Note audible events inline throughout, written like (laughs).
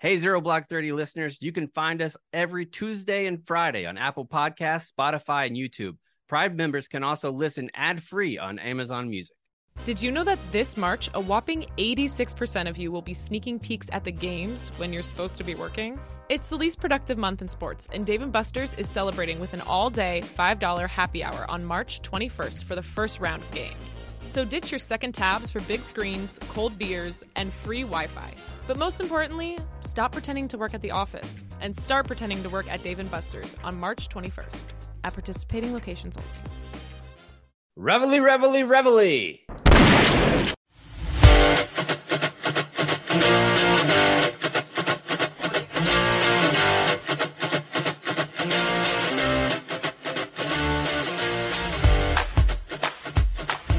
Hey, Zero Blog 30 listeners, you can find us every Tuesday and Friday on Apple Podcasts, Spotify, and YouTube. Prime members can also listen ad free on Amazon Music. Did you know that this March, a whopping 86% of you will be sneaking peeks at the games when you're supposed to be working? It's the least productive month in sports, and Dave & Buster's is celebrating with an all-day $5 happy hour on March 21st for the first round of games. So ditch your second tabs for big screens, cold beers, and free Wi-Fi. But most importantly, stop pretending to work at the office and start pretending to work at Dave & Buster's on March 21st at participating locations only. Reveille, reveille, reveille.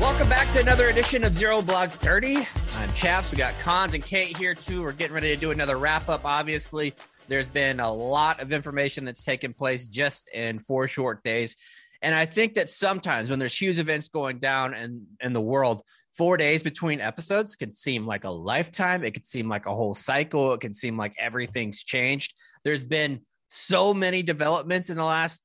Welcome back to another edition of Zero Blog 30. I'm Chaps. We got Cons and Kate here too. We're getting ready to do another wrap up. Obviously, there's been a lot of information that's taken place just in four short days. And I think that sometimes when there's huge events going down in, in the world, four days between episodes can seem like a lifetime. It could seem like a whole cycle. It can seem like everything's changed. There's been so many developments in the last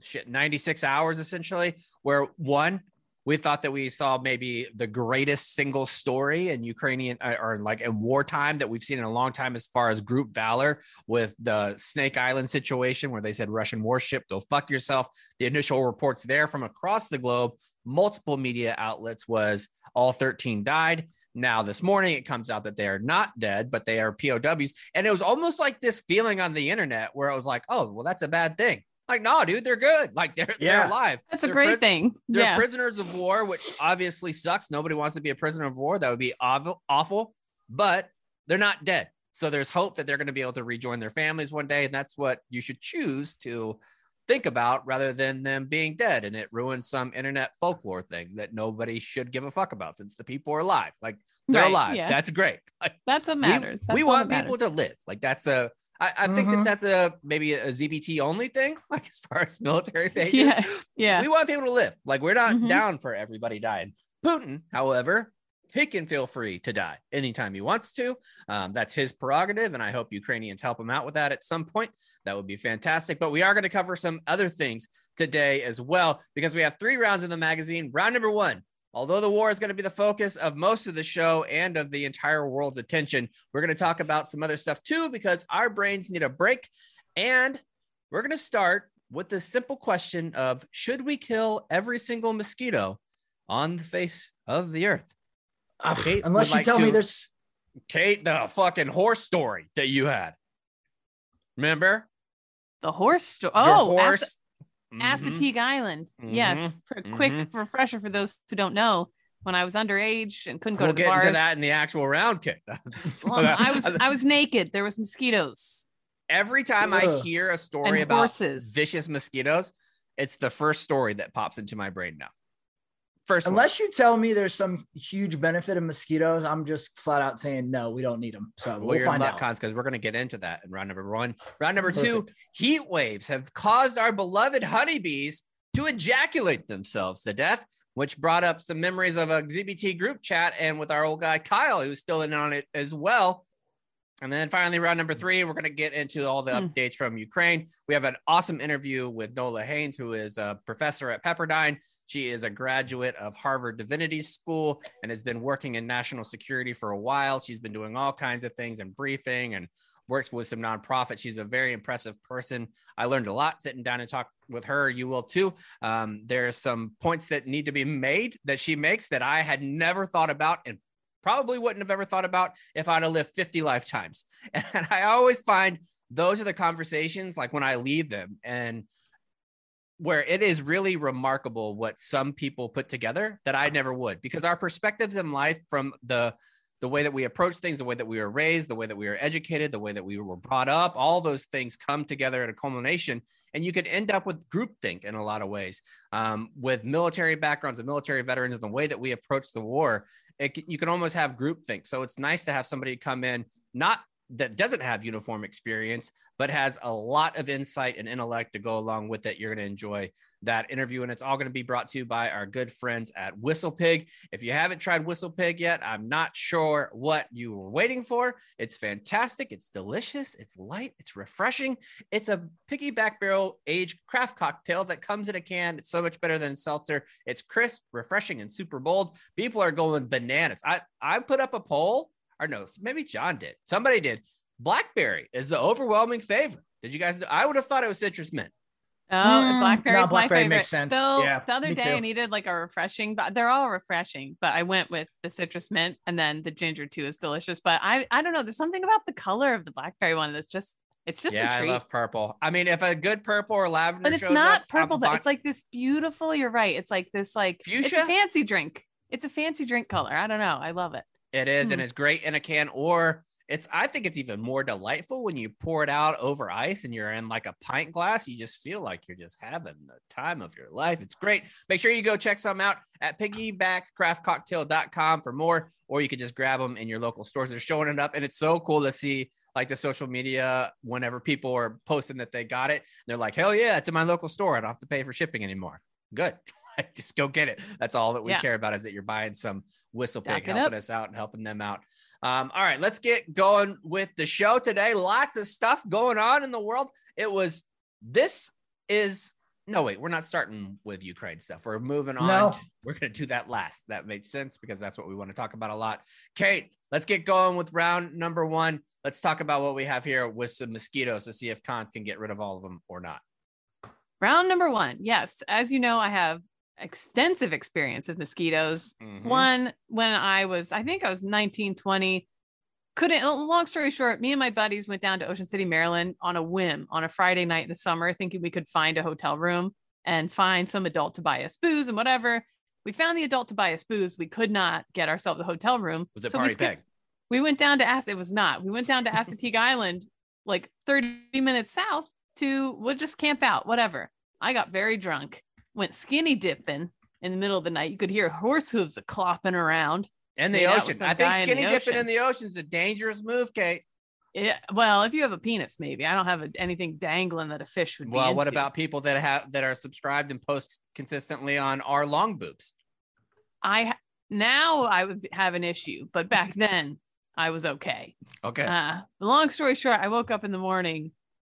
shit 96 hours essentially, where one, we thought that we saw maybe the greatest single story in Ukrainian uh, or like in wartime that we've seen in a long time as far as group valor with the Snake Island situation where they said Russian warship, go fuck yourself. The initial reports there from across the globe, multiple media outlets was all 13 died. Now this morning it comes out that they are not dead, but they are POWs. And it was almost like this feeling on the internet where it was like, oh, well, that's a bad thing. Like, no, dude, they're good. Like they're Yeah. they're alive. That's a They're great pris- thing. they're yeah. prisoners of war, which obviously sucks. Nobody wants to be a prisoner of war. That would be awful, awful, but they're not dead. So there's hope that they're going to be able to rejoin their families one day. And that's what you should choose to think about rather than them being dead. And it ruins some internet folklore thing that nobody should give a fuck about since the people are alive. Like they're Right, alive. yeah. That's great. (laughs) Like, That's what we- matters. That's we want that people to live. Like that's a, I, I think that Mhm. that's a maybe a ZBT only thing, (laughs) like as far as military (laughs) bases. Yeah. Yeah. We want people to live. Like we're not Mhm. down for everybody dying. Putin, however, he can feel free to die anytime he wants to. Um, that's his prerogative, and I hope Ukrainians help him out with that at some point. That would be fantastic. But we are going to cover some other things today as well because we have three rounds in the magazine. Round number one. Although the war is going to be the focus of most of the show and of the entire world's attention, we're going to talk about some other stuff too because our brains need a break. And we're going to start with the simple question of should we kill every single mosquito on the face of the earth? Ugh, Kate unless you like tell me to- there's Kate, the fucking horse story that you had. Remember? The horse story. Oh, horse. Assa- Mhm. Assateague Island. Yes. For a quick mhm. refresher for those who don't know, when I was underage and couldn't go We'll to the get bars. into that in the actual round kick. (laughs) Well, that- I was (laughs) I was naked. There was mosquitoes every time I hear a story and about horses. vicious mosquitoes, it's the first story that pops into my brain now. First one. unless you tell me there's some huge benefit of mosquitoes, I'm just flat out saying no, we don't need them. So Well, we'll find out. cons because we're going to get into that in round number one. Round number two, heat waves have caused our beloved honeybees to ejaculate themselves to death, which brought up some memories of a ZBT group chat and with our old guy Kyle, who's still in on it as well. And then finally, round number three, we're going to get into all the Hmm. updates from Ukraine. We have an awesome interview with Nola Haynes, who is a professor at Pepperdine. She is a graduate of Harvard Divinity School and has been working in national security for a while. She's been doing all kinds of things and briefing and works with some nonprofits. She's a very impressive person. I learned a lot sitting down and talk with her. You will too. Um, there are some points that need to be made that she makes that I had never thought about and probably wouldn't have ever thought about if I'd have lived 50 lifetimes. (laughs) And I always find those are the conversations like when I leave them and where it is really remarkable what some people put together that I never would because our perspectives in life from the the way that we approach things, the way that we were raised, the way that we were educated, the way that we were brought up, all those things come together at a culmination. And you could end up with groupthink in a lot of ways. Um, with military backgrounds and military veterans and the way that we approach the war, it, you can almost have groupthink. So it's nice to have somebody come in, not that doesn't have uniform experience, but has a lot of insight and intellect to go along with it. You're going to enjoy that interview, and it's all going to be brought to you by our good friends at Whistle Pig. If you haven't tried Whistle Pig yet, I'm not sure what you were waiting for. It's fantastic. It's delicious. It's light. It's refreshing. It's a piggyback barrel aged craft cocktail that comes in a can. It's so much better than seltzer. It's crisp, refreshing, and super bold. People are going bananas. I I put up a poll or no, maybe John did. Somebody did. Blackberry is the overwhelming favorite. Did you guys? Know? I would have thought it was citrus mint. Oh, Mm, blackberry's no, my blackberry favorite. makes sense. So Yeah, the other day too. I needed like a refreshing, but they're all refreshing. But I went with the citrus mint, and then the ginger too is delicious. But I I don't know. There's something about the color of the blackberry one that's just it's just yeah, a I treat. love purple. I mean, if a good purple or lavender, but it's shows not up, purple. But buying- it's like this beautiful. You're right. It's like this like It's Fuchsia? a fancy drink. It's a fancy drink color. I don't know. I love it. It is, and Hmm. it's great in a can, or it's. I think it's even more delightful when you pour it out over ice and you're in like a pint glass. You just feel like you're just having the time of your life. It's great. Make sure you go check some out at piggybackcraftcocktail.com for more, or you could just grab them in your local stores. They're showing it up, and it's so cool to see like the social media whenever people are posting that they got it. They're like, hell yeah, it's in my local store. I don't have to pay for shipping anymore. Good. (laughs) just go get it. That's all that we Yeah. care about is that you're buying some whistle pig, helping up. us out and helping them out. Um, all right, let's get going with the show today. Lots of stuff going on in the world. It was this is no wait, we're not starting with Ukraine stuff. We're moving on. No. We're gonna do that last. That makes sense because that's what we want to talk about a lot. Kate, let's get going with round number one. Let's talk about what we have here with some mosquitoes to see if cons can get rid of all of them or not. Round number one. Yes, as you know, I have extensive experience with mosquitoes. Mhm. One when I was, I think I was 19, 20. Couldn't, long story short, me and my buddies went down to Ocean City, Maryland on a whim on a Friday night in the summer, thinking we could find a hotel room and find some adult to buy us booze and whatever. We found the adult to buy us booze. We could not get ourselves a hotel room. Was it so we party skipped- we went down to Ass. It was not. We went down to Assateague (laughs) Island, like 30 minutes south to we'll just camp out, whatever. I got very drunk, went skinny dipping in the middle of the night. You could hear horse hooves a clopping around. And the Yeah, that was ocean. I think guy in skinny dipping ocean. in the ocean is a dangerous move, Kate. Yeah, well, if you have a penis, maybe I don't have a, anything dangling that a fish would. Well, what about people that have that are subscribed and post consistently on our long boobs? I? Now I would have an issue, but back then I was okay. Okay. Uh, long story short, I woke up in the morning.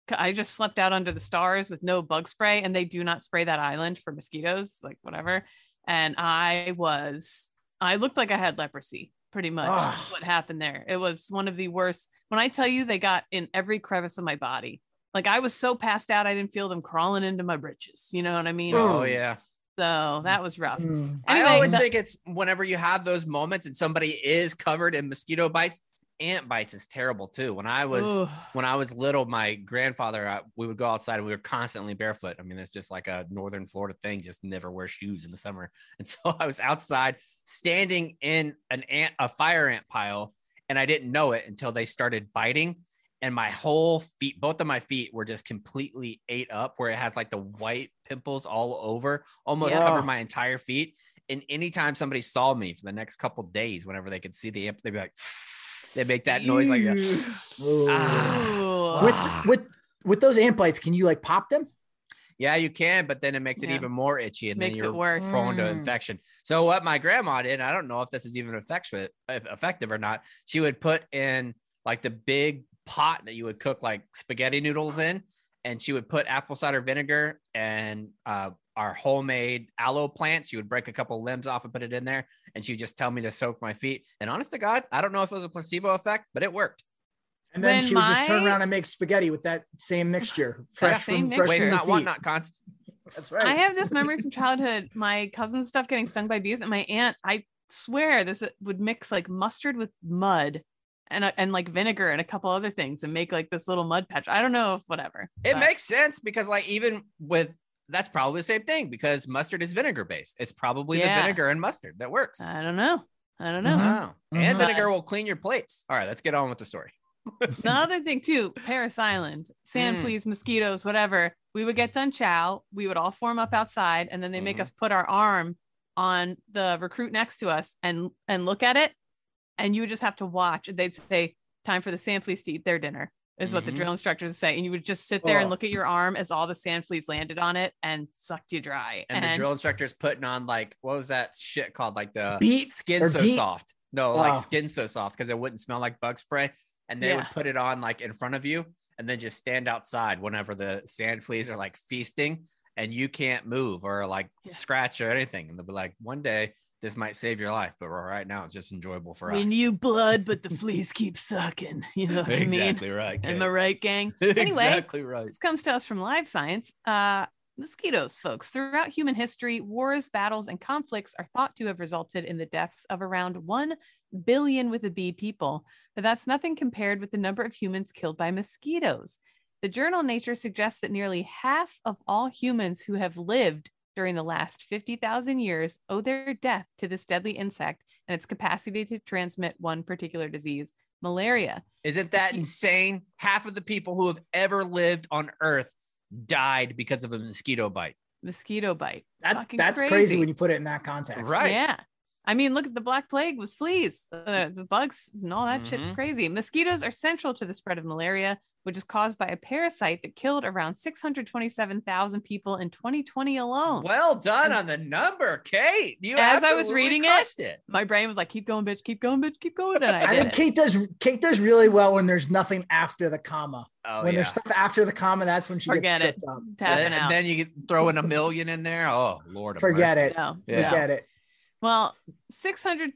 C- I just slept out under the stars with no bug spray, and they do not spray that island for mosquitoes, like whatever. And I was, I looked like I had leprosy, pretty much. Ugh. What happened there? It was one of the worst. When I tell you, they got in every crevice of my body. Like I was so passed out, I didn't feel them crawling into my britches. You know what I mean? oh yeah. So that was rough. Mm. I always the- think it's whenever you have those moments and somebody is covered in mosquito bites, ant bites is terrible too. When I was Ugh. when I was little, my grandfather, uh, we would go outside and we were constantly barefoot. I mean, it's just like a northern Florida thing, just never wear shoes in the summer. (laughs) And so I was outside standing in an ant, a fire ant pile, and I didn't know it until they started biting. And my whole feet, both of my feet were just completely ate up where it has like the white pimples all over, almost Yeah. cover my entire feet. And anytime somebody saw me for the next couple days, whenever they could see the ant, they'd be like, they make that noise like that. Ah. With with with those ant bites, can you like pop them? Yeah, you can, but then it makes it Yeah. even more itchy and Makes then it you're worse. prone to Mm. infection. So what my grandma did, I don't know if this is even effective effective or not. She would put in like the big pot that you would cook like spaghetti noodles in, and she would put apple cider vinegar and uh, our homemade aloe plants. She would break a couple limbs off and put it in there, and she would just tell me to soak my feet. And honest to God, I don't know if it was a placebo effect, but it worked. And then When she would just turn around and make spaghetti with that same mixture, (laughs) fresh same from fresh Waste not, your want not, constant. That's right. I have this memory from (laughs) childhood. My cousin's stuff getting stung by bees, and my aunt. I swear this would mix like mustard with mud, and uh, and like vinegar and a couple other things, and make like this little mud patch. I don't know if whatever. It but- makes sense because, like, even with that's probably the same thing because mustard is vinegar based. It's probably Yeah. the vinegar and mustard that works. I don't know. I don't know. Mhm. Wow. And Mhm. vinegar will clean your plates. All right, let's get on with the story. The (laughs) other thing too, Parris Island, sand Mm. fleas, mosquitoes, whatever. We would get done chow. We would all form up outside, and then they make Mhm. us put our arm on the recruit next to us and and look at it, and you would just have to watch. They'd say, time for the sand fleas to eat their dinner, is what the Mhm. drill instructors say. And you would just sit there and Oh. look at your arm as all the sand fleas landed on it and sucked you dry. And, the drill instructor's putting on like what was that shit called? Like the Beat skin so deep- soft. No, like Oh. skin so soft because it wouldn't smell like bug spray. And they would put it on like in front of you and then just stand outside whenever the sand fleas are like feasting and you can't move or like Yeah. scratch or anything. And they'll be like, one day this might save your life, but right now it's just enjoyable for we us. We knew blood, but the (laughs) fleas keep sucking. (laughs) You know what I mean? exactly right. Am I right, gang? (laughs) Anyway, exactly right. This comes to us from Live Science. Uh, mosquitoes, folks. Throughout human history, wars, battles, and conflicts are thought to have resulted in the deaths of around 1 billion with a B people. But that's nothing compared with the number of humans killed by mosquitoes. The journal Nature suggests that nearly half of all humans who have lived during the last 50,000 years owe their death to this deadly insect and its capacity to transmit one particular disease, malaria. Isn't that insane? Half of the people who have ever lived on Earth died because of a mosquito bite. Mosquito bite. That's that's crazy. crazy. when you put it in that context. Right. Yeah. I mean, look at the Black Plague was fleas, uh, the bugs, and all that shit's Mhm. crazy. Mosquitoes are central to the spread of malaria, which is caused by a parasite that killed around 627,000 people in 2020 alone. Well done As- on the number, Kate. You As I was reading it, it. My brain was like, keep going, bitch, keep going, bitch, keep going. And I I think. Kate does Kate does really well when there's nothing after the comma. Oh when yeah. there's stuff after the comma, that's when she Forget gets it. tripped up. Tapping and, out. and then you throw in a million in there. Oh Lord, of Forget mercy. it. no, Yeah. no. Forget it. Well, 600,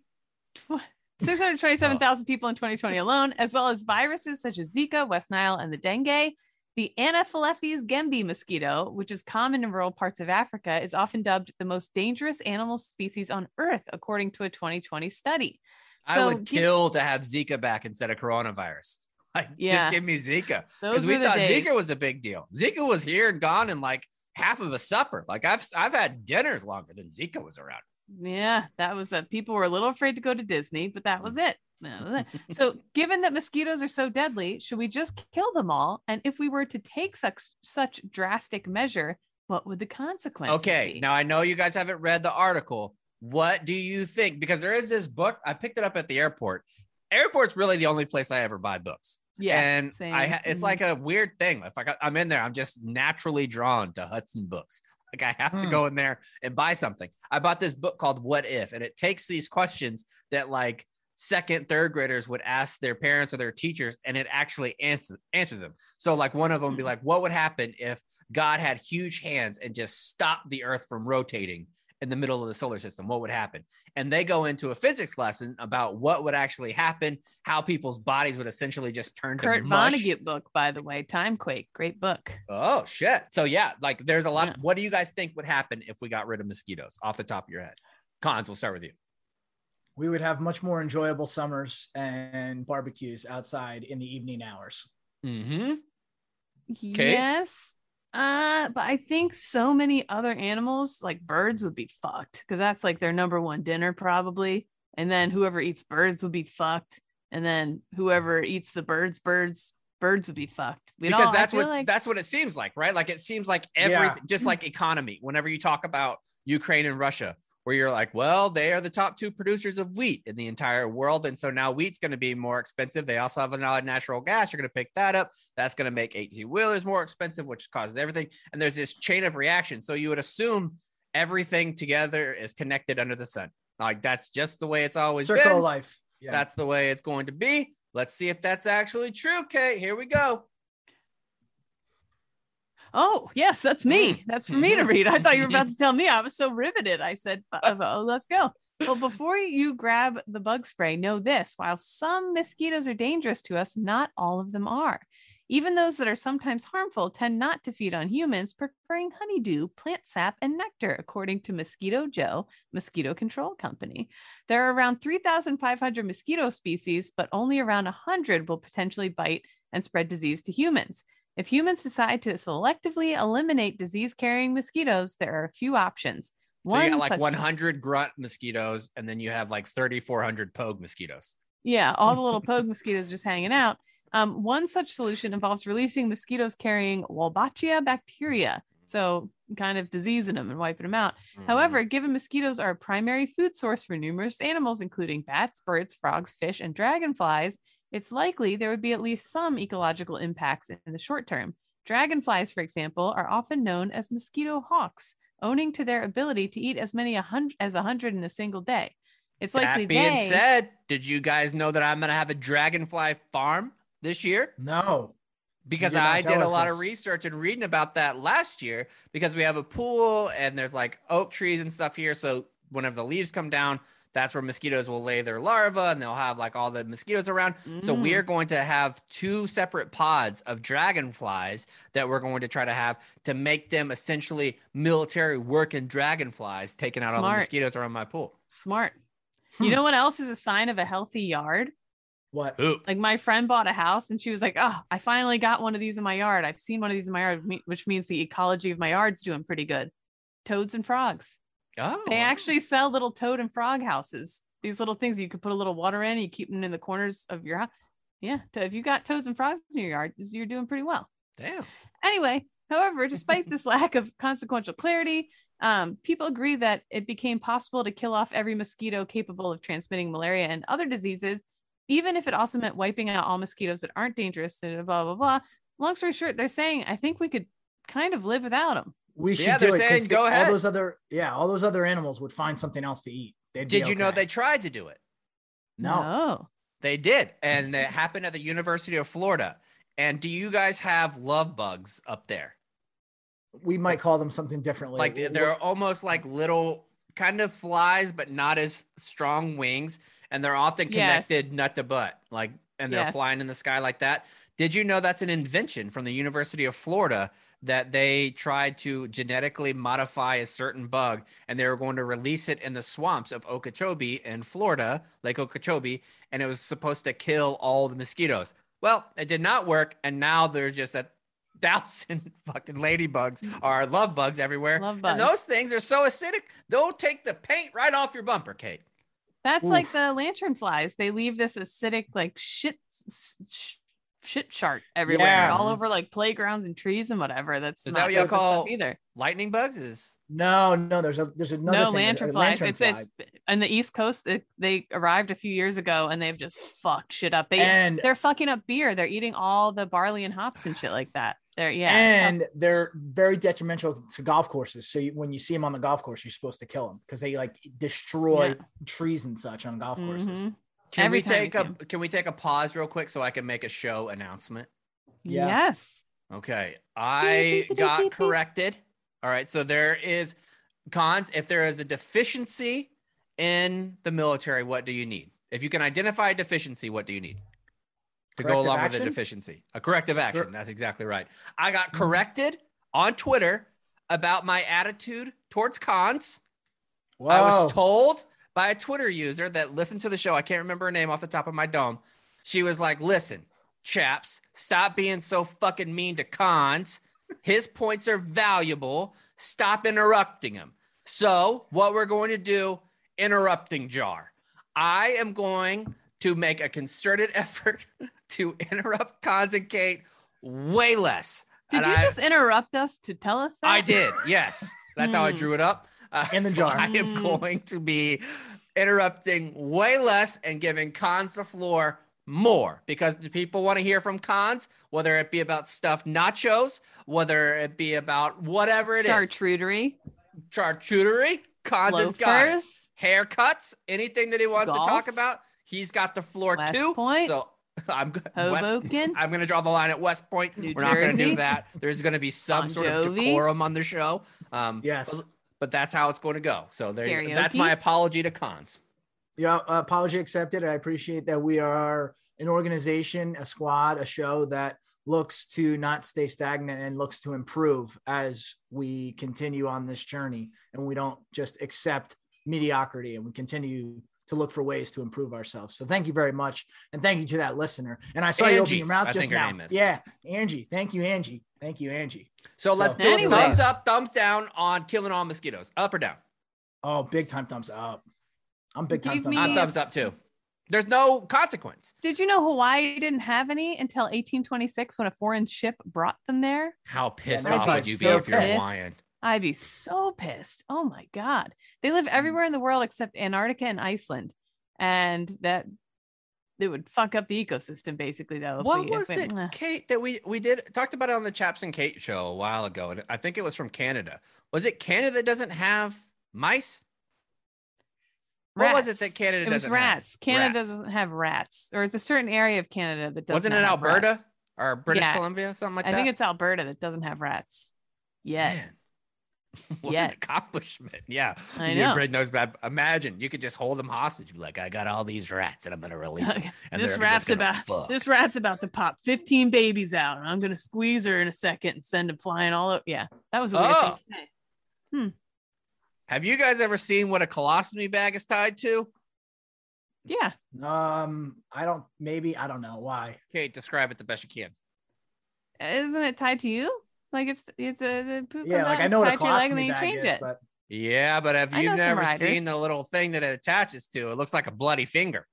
(laughs) 627,000 people in 2020 alone, as well as viruses such as Zika, West Nile, and the dengue. The Anopheles gambiae mosquito, which is common in rural parts of Africa, is often dubbed the most dangerous animal species on Earth, according to a 2020 study. I So would kill to have Zika back instead of coronavirus. (laughs) Like, Yeah. just give me Zika because we thought days. Zika was a big deal. Zika was here and gone in like half of a supper. Like I've I've had dinners longer than Zika was around. Yeah, that was that. People were a little afraid to go to Disney, but that was it. Was it. so, (laughs) given that mosquitoes are so deadly, should we just kill them all? And if we were to take such such drastic measure, what would the consequences be Okay, be? now I know you guys haven't read the article. What do you think? Because there is this book I picked it up at the airport. Airport's really the only place I ever buy books. yeah, and same. I it's Mhm. like a weird thing. If I got, I'm in there, I'm just naturally drawn to Hudson books. Like I have to Hmm. go in there and buy something. I bought this book called What If, and it takes these questions that like second, third graders would ask their parents or their teachers, and it actually answer answer them. So like one of them would be Hmm. like, "What would happen if God had huge hands and just stopped the Earth from rotating?" In the middle of the solar system, what would happen? And they go into a physics lesson about what would actually happen, how people's bodies would essentially just turn Kurt to mush. Vonnegut book, by the way, Timequake, great book. Oh shit. So yeah, like there's a lot. Yeah. What do you guys think would happen if we got rid of mosquitoes off the top of your head? Cons, we'll start with you. We would have much more enjoyable summers and barbecues outside in the evening hours. Mm-hmm. Yes. Uh, but I think so many other animals, like birds, would be fucked because that's like their number one dinner, probably. And then whoever eats birds would be fucked. And then whoever eats the birds, birds, birds would be fucked. We'd Because all- that's what like- that's what it seems like, right? Like it seems like everything, Yeah. just like economy. Whenever you talk about Ukraine and Russia, where you're like, well, they are the top two producers of wheat in the entire world, and so now wheat's going to be more expensive. They also have a lot of natural gas. You're going to pick that up. That's going to make 18 wheelers more expensive, which causes everything. And there's this chain of reaction. So you would assume everything together is connected under the sun. Like that's just the way it's always Circle been. life. Yeah. That's the way it's going to be. Let's see if that's actually true, Kate. Here we go. Oh, yes, that's me. Mm. That's for me to read. I thought you were about (laughs) to tell me. I was so riveted. I said, oh, let's go. Well, before you grab the bug spray, know this while some mosquitoes are dangerous to us, not all of them are. Even those that are sometimes harmful tend not to feed on humans, preferring honeydew, plant sap, and nectar, according to Mosquito Joe, Mosquito Control Company. There are around 3,500 mosquito species, but only around 100 will potentially bite and spread disease to humans. If humans decide to selectively eliminate disease carrying mosquitoes, there are a few options. So you got like such- 100 grunt mosquitoes, and then you have like 3,400 pogue mosquitoes. Yeah, all the little pogue (laughs) mosquitoes just hanging out. Um, one such solution involves releasing mosquitoes carrying Wolbachia bacteria, so kind of diseasing them and wiping them out. Mm-hmm. However, given mosquitoes are a primary food source for numerous animals, including bats, birds, frogs, fish, and dragonflies, it's likely there would be at least some ecological impacts in the short term. Dragonflies, for example, are often known as mosquito hawks, owning to their ability to eat as many a hundred as a hundred in a single day. It's likely that being they, said, did you guys know that I'm going to have a dragonfly farm this year? No. Because did I did a us lot of research and reading about that last year because we have a pool and there's like oak trees and stuff here. So whenever the leaves come down, that's where mosquitoes will lay their larvae and they'll have like all the mosquitoes around. So we Mm. are going to have two separate pods of dragonflies that we're going to try to have to make them essentially military working dragonflies, taking out all the Smart. mosquitoes around my pool. smart. Hmm. You know what else is a sign of a healthy yard? What? Ooh. Like my friend bought a house and she was like, "Oh, I finally got one of these in my yard. I've seen one of these in my yard, which means the ecology of my yard's doing pretty good." Toads and frogs. Oh, They actually sell little toad and frog houses. These little things you could put a little water in. You keep them in the corners of your house. Yeah, so if you got toads and frogs in your yard, you're doing pretty well. damn. Anyway, however, despite this (laughs) lack of consequential clarity, um, people agree that it became possible to kill off every mosquito capable of transmitting malaria and other diseases, even if it also meant wiping out all mosquitoes that aren't dangerous and blah, blah, blah. Long story short, they're saying, I think we could kind of live without them. We should Yeah, do they're it 'cause saying the- go ahead. All those other, yeah, all those other animals would find something else to eat. They'd be Did you know they tried to do it? No. They did, and it happened at the University of Florida. And do you guys have love bugs up there? We might call them something differently. Like they're almost like little kind of flies, but not as strong wings, and they're often Yes. connected nut to butt, like and they're Yes. flying in the sky like that. Did you know that's an invention from the University of Florida that they tried to genetically modify a certain bug and they were going to release it in the swamps of Okeechobee in Florida, Lake Okeechobee, and it was supposed to kill all the mosquitoes. Well, it did not work, and now there's just a (laughs) thousand fucking ladybugs or love bugs everywhere. Love And bugs. those things are so acidic, they'll take the paint right off your bumper, Kate. That's like the lantern flies. They leave this acidic, like shit, s- sh- shit chart everywhere, Yeah. all over like playgrounds and trees and whatever. That's Is not that what y'all good for stuff call- either. Lightning bugs is no, no. There's a there's another no thing, a- lantern flies. lantern it's fly. it's on the East Coast. It, they arrived a few years ago and they've just fucked shit up. They and they're fucking up beer. They're eating all the barley and hops and shit like that. They're yeah. and they're very detrimental to golf courses. So you, when you see them on the golf course, you're supposed to kill them because they like destroy Yeah. trees and such on golf courses. Mhm. Can Every we take a a 'em. can we take a pause real quick so I can make a show announcement? Yeah. Yes. Okay. I beep, beep, got corrected. All right. So there is cons. If there is a deficiency in the military, what do you need? If you can identify a deficiency, what do you need? To go along with action? the deficiency. A corrective action. Cor- That's exactly right. I got Mm-hmm. corrected on Twitter about my attitude towards cons. Whoa. I was told by a Twitter user that listened to the show. I can't remember her name off the top of my dome. She was like, listen, chaps, stop being so fucking mean to cons. His points are valuable. Stop interrupting him. So, what we're going to do, interrupting jar. I am going to make a concerted (laughs) effort to (laughs) interrupt cons and Kate way less. Did And you I- just interrupt us to tell us that? I did. Yes. That's how I Hmm. drew it up. Uh, In the so jar. (laughs) I am Hmm. going to be interrupting way less and giving cons the floor more because the people want to hear from cons, whether it be about stuffed nachos, whether it be about whatever it is. Charcuterie, Charcuterie. Cons has got it. Haircuts, anything that he wants to talk about, he's got the floor West too. Point. So I'm good. West Hoboken. I'm going to draw the line at West Point. New We're not going to do that. There's going to be some Bon sort of decorum on the show. Um, Yes. But, but that's how it's going to go. So there, you that's my apology to cons. Yeah, apology accepted. I appreciate that we are an organization, a squad, a show that looks to not stay stagnant and looks to improve as we continue on this journey. And we don't just accept mediocrity and we continue to look for ways to improve ourselves. So thank you very much. And thank you to that listener. And I saw you open Angie, your mouth I just think her now. name is. Yeah, Angie. Thank you, Angie. Thank you, Angie. So let's So- do a Anyways. thumbs up, thumbs down on killing all mosquitoes. Up or down? Oh, big time thumbs up. I'm big time Give thumbs me- I'm up. thumbs up too. There's no consequence. Did you know Hawaii didn't have any until 1826 when a foreign ship brought them there? How pissed I'd off would you be if you're pissed. Hawaiian? I'd be so pissed. Oh my god. They live mm. everywhere in the world except Antarctica and Iceland. And that it would fuck up the ecosystem basically though. What we- was we- it, Mwah. Kate, that we we did talked about it on the Chaps and Kate show a while ago, and I think it was from Canada. Was it Canada that doesn't have mice? What was it that Canada It was doesn't rats. have? Canada Rats. Canada doesn't have rats, or it's a certain area of Canada that doesn't. Wasn't it Alberta rats. or British Yeah. Columbia, something like I that? I think it's Alberta that doesn't have rats yet. Man. (laughs) What Yet. an accomplishment. (laughs) Yeah. I you know. bring those back. Imagine you could just hold them hostage. Be like, I got all these rats and I'm gonna release them. (laughs) And this rat's about fuck. this rat's about to pop 15 babies out, and I'm gonna squeeze her in a second and send them flying all up. Yeah, that was a weird Oh. to say. Have you guys ever seen what a colostomy bag is tied to? Yeah, Um, I don't. Maybe I don't know why. Kate, describe it the best you can. isn't it tied to you? Like it's it's a the poop Yeah, like I know what a tied to your leg, and colostomy you bag change is, it. but Yeah, but have you never seen the little thing that it attaches to? It looks like a bloody finger.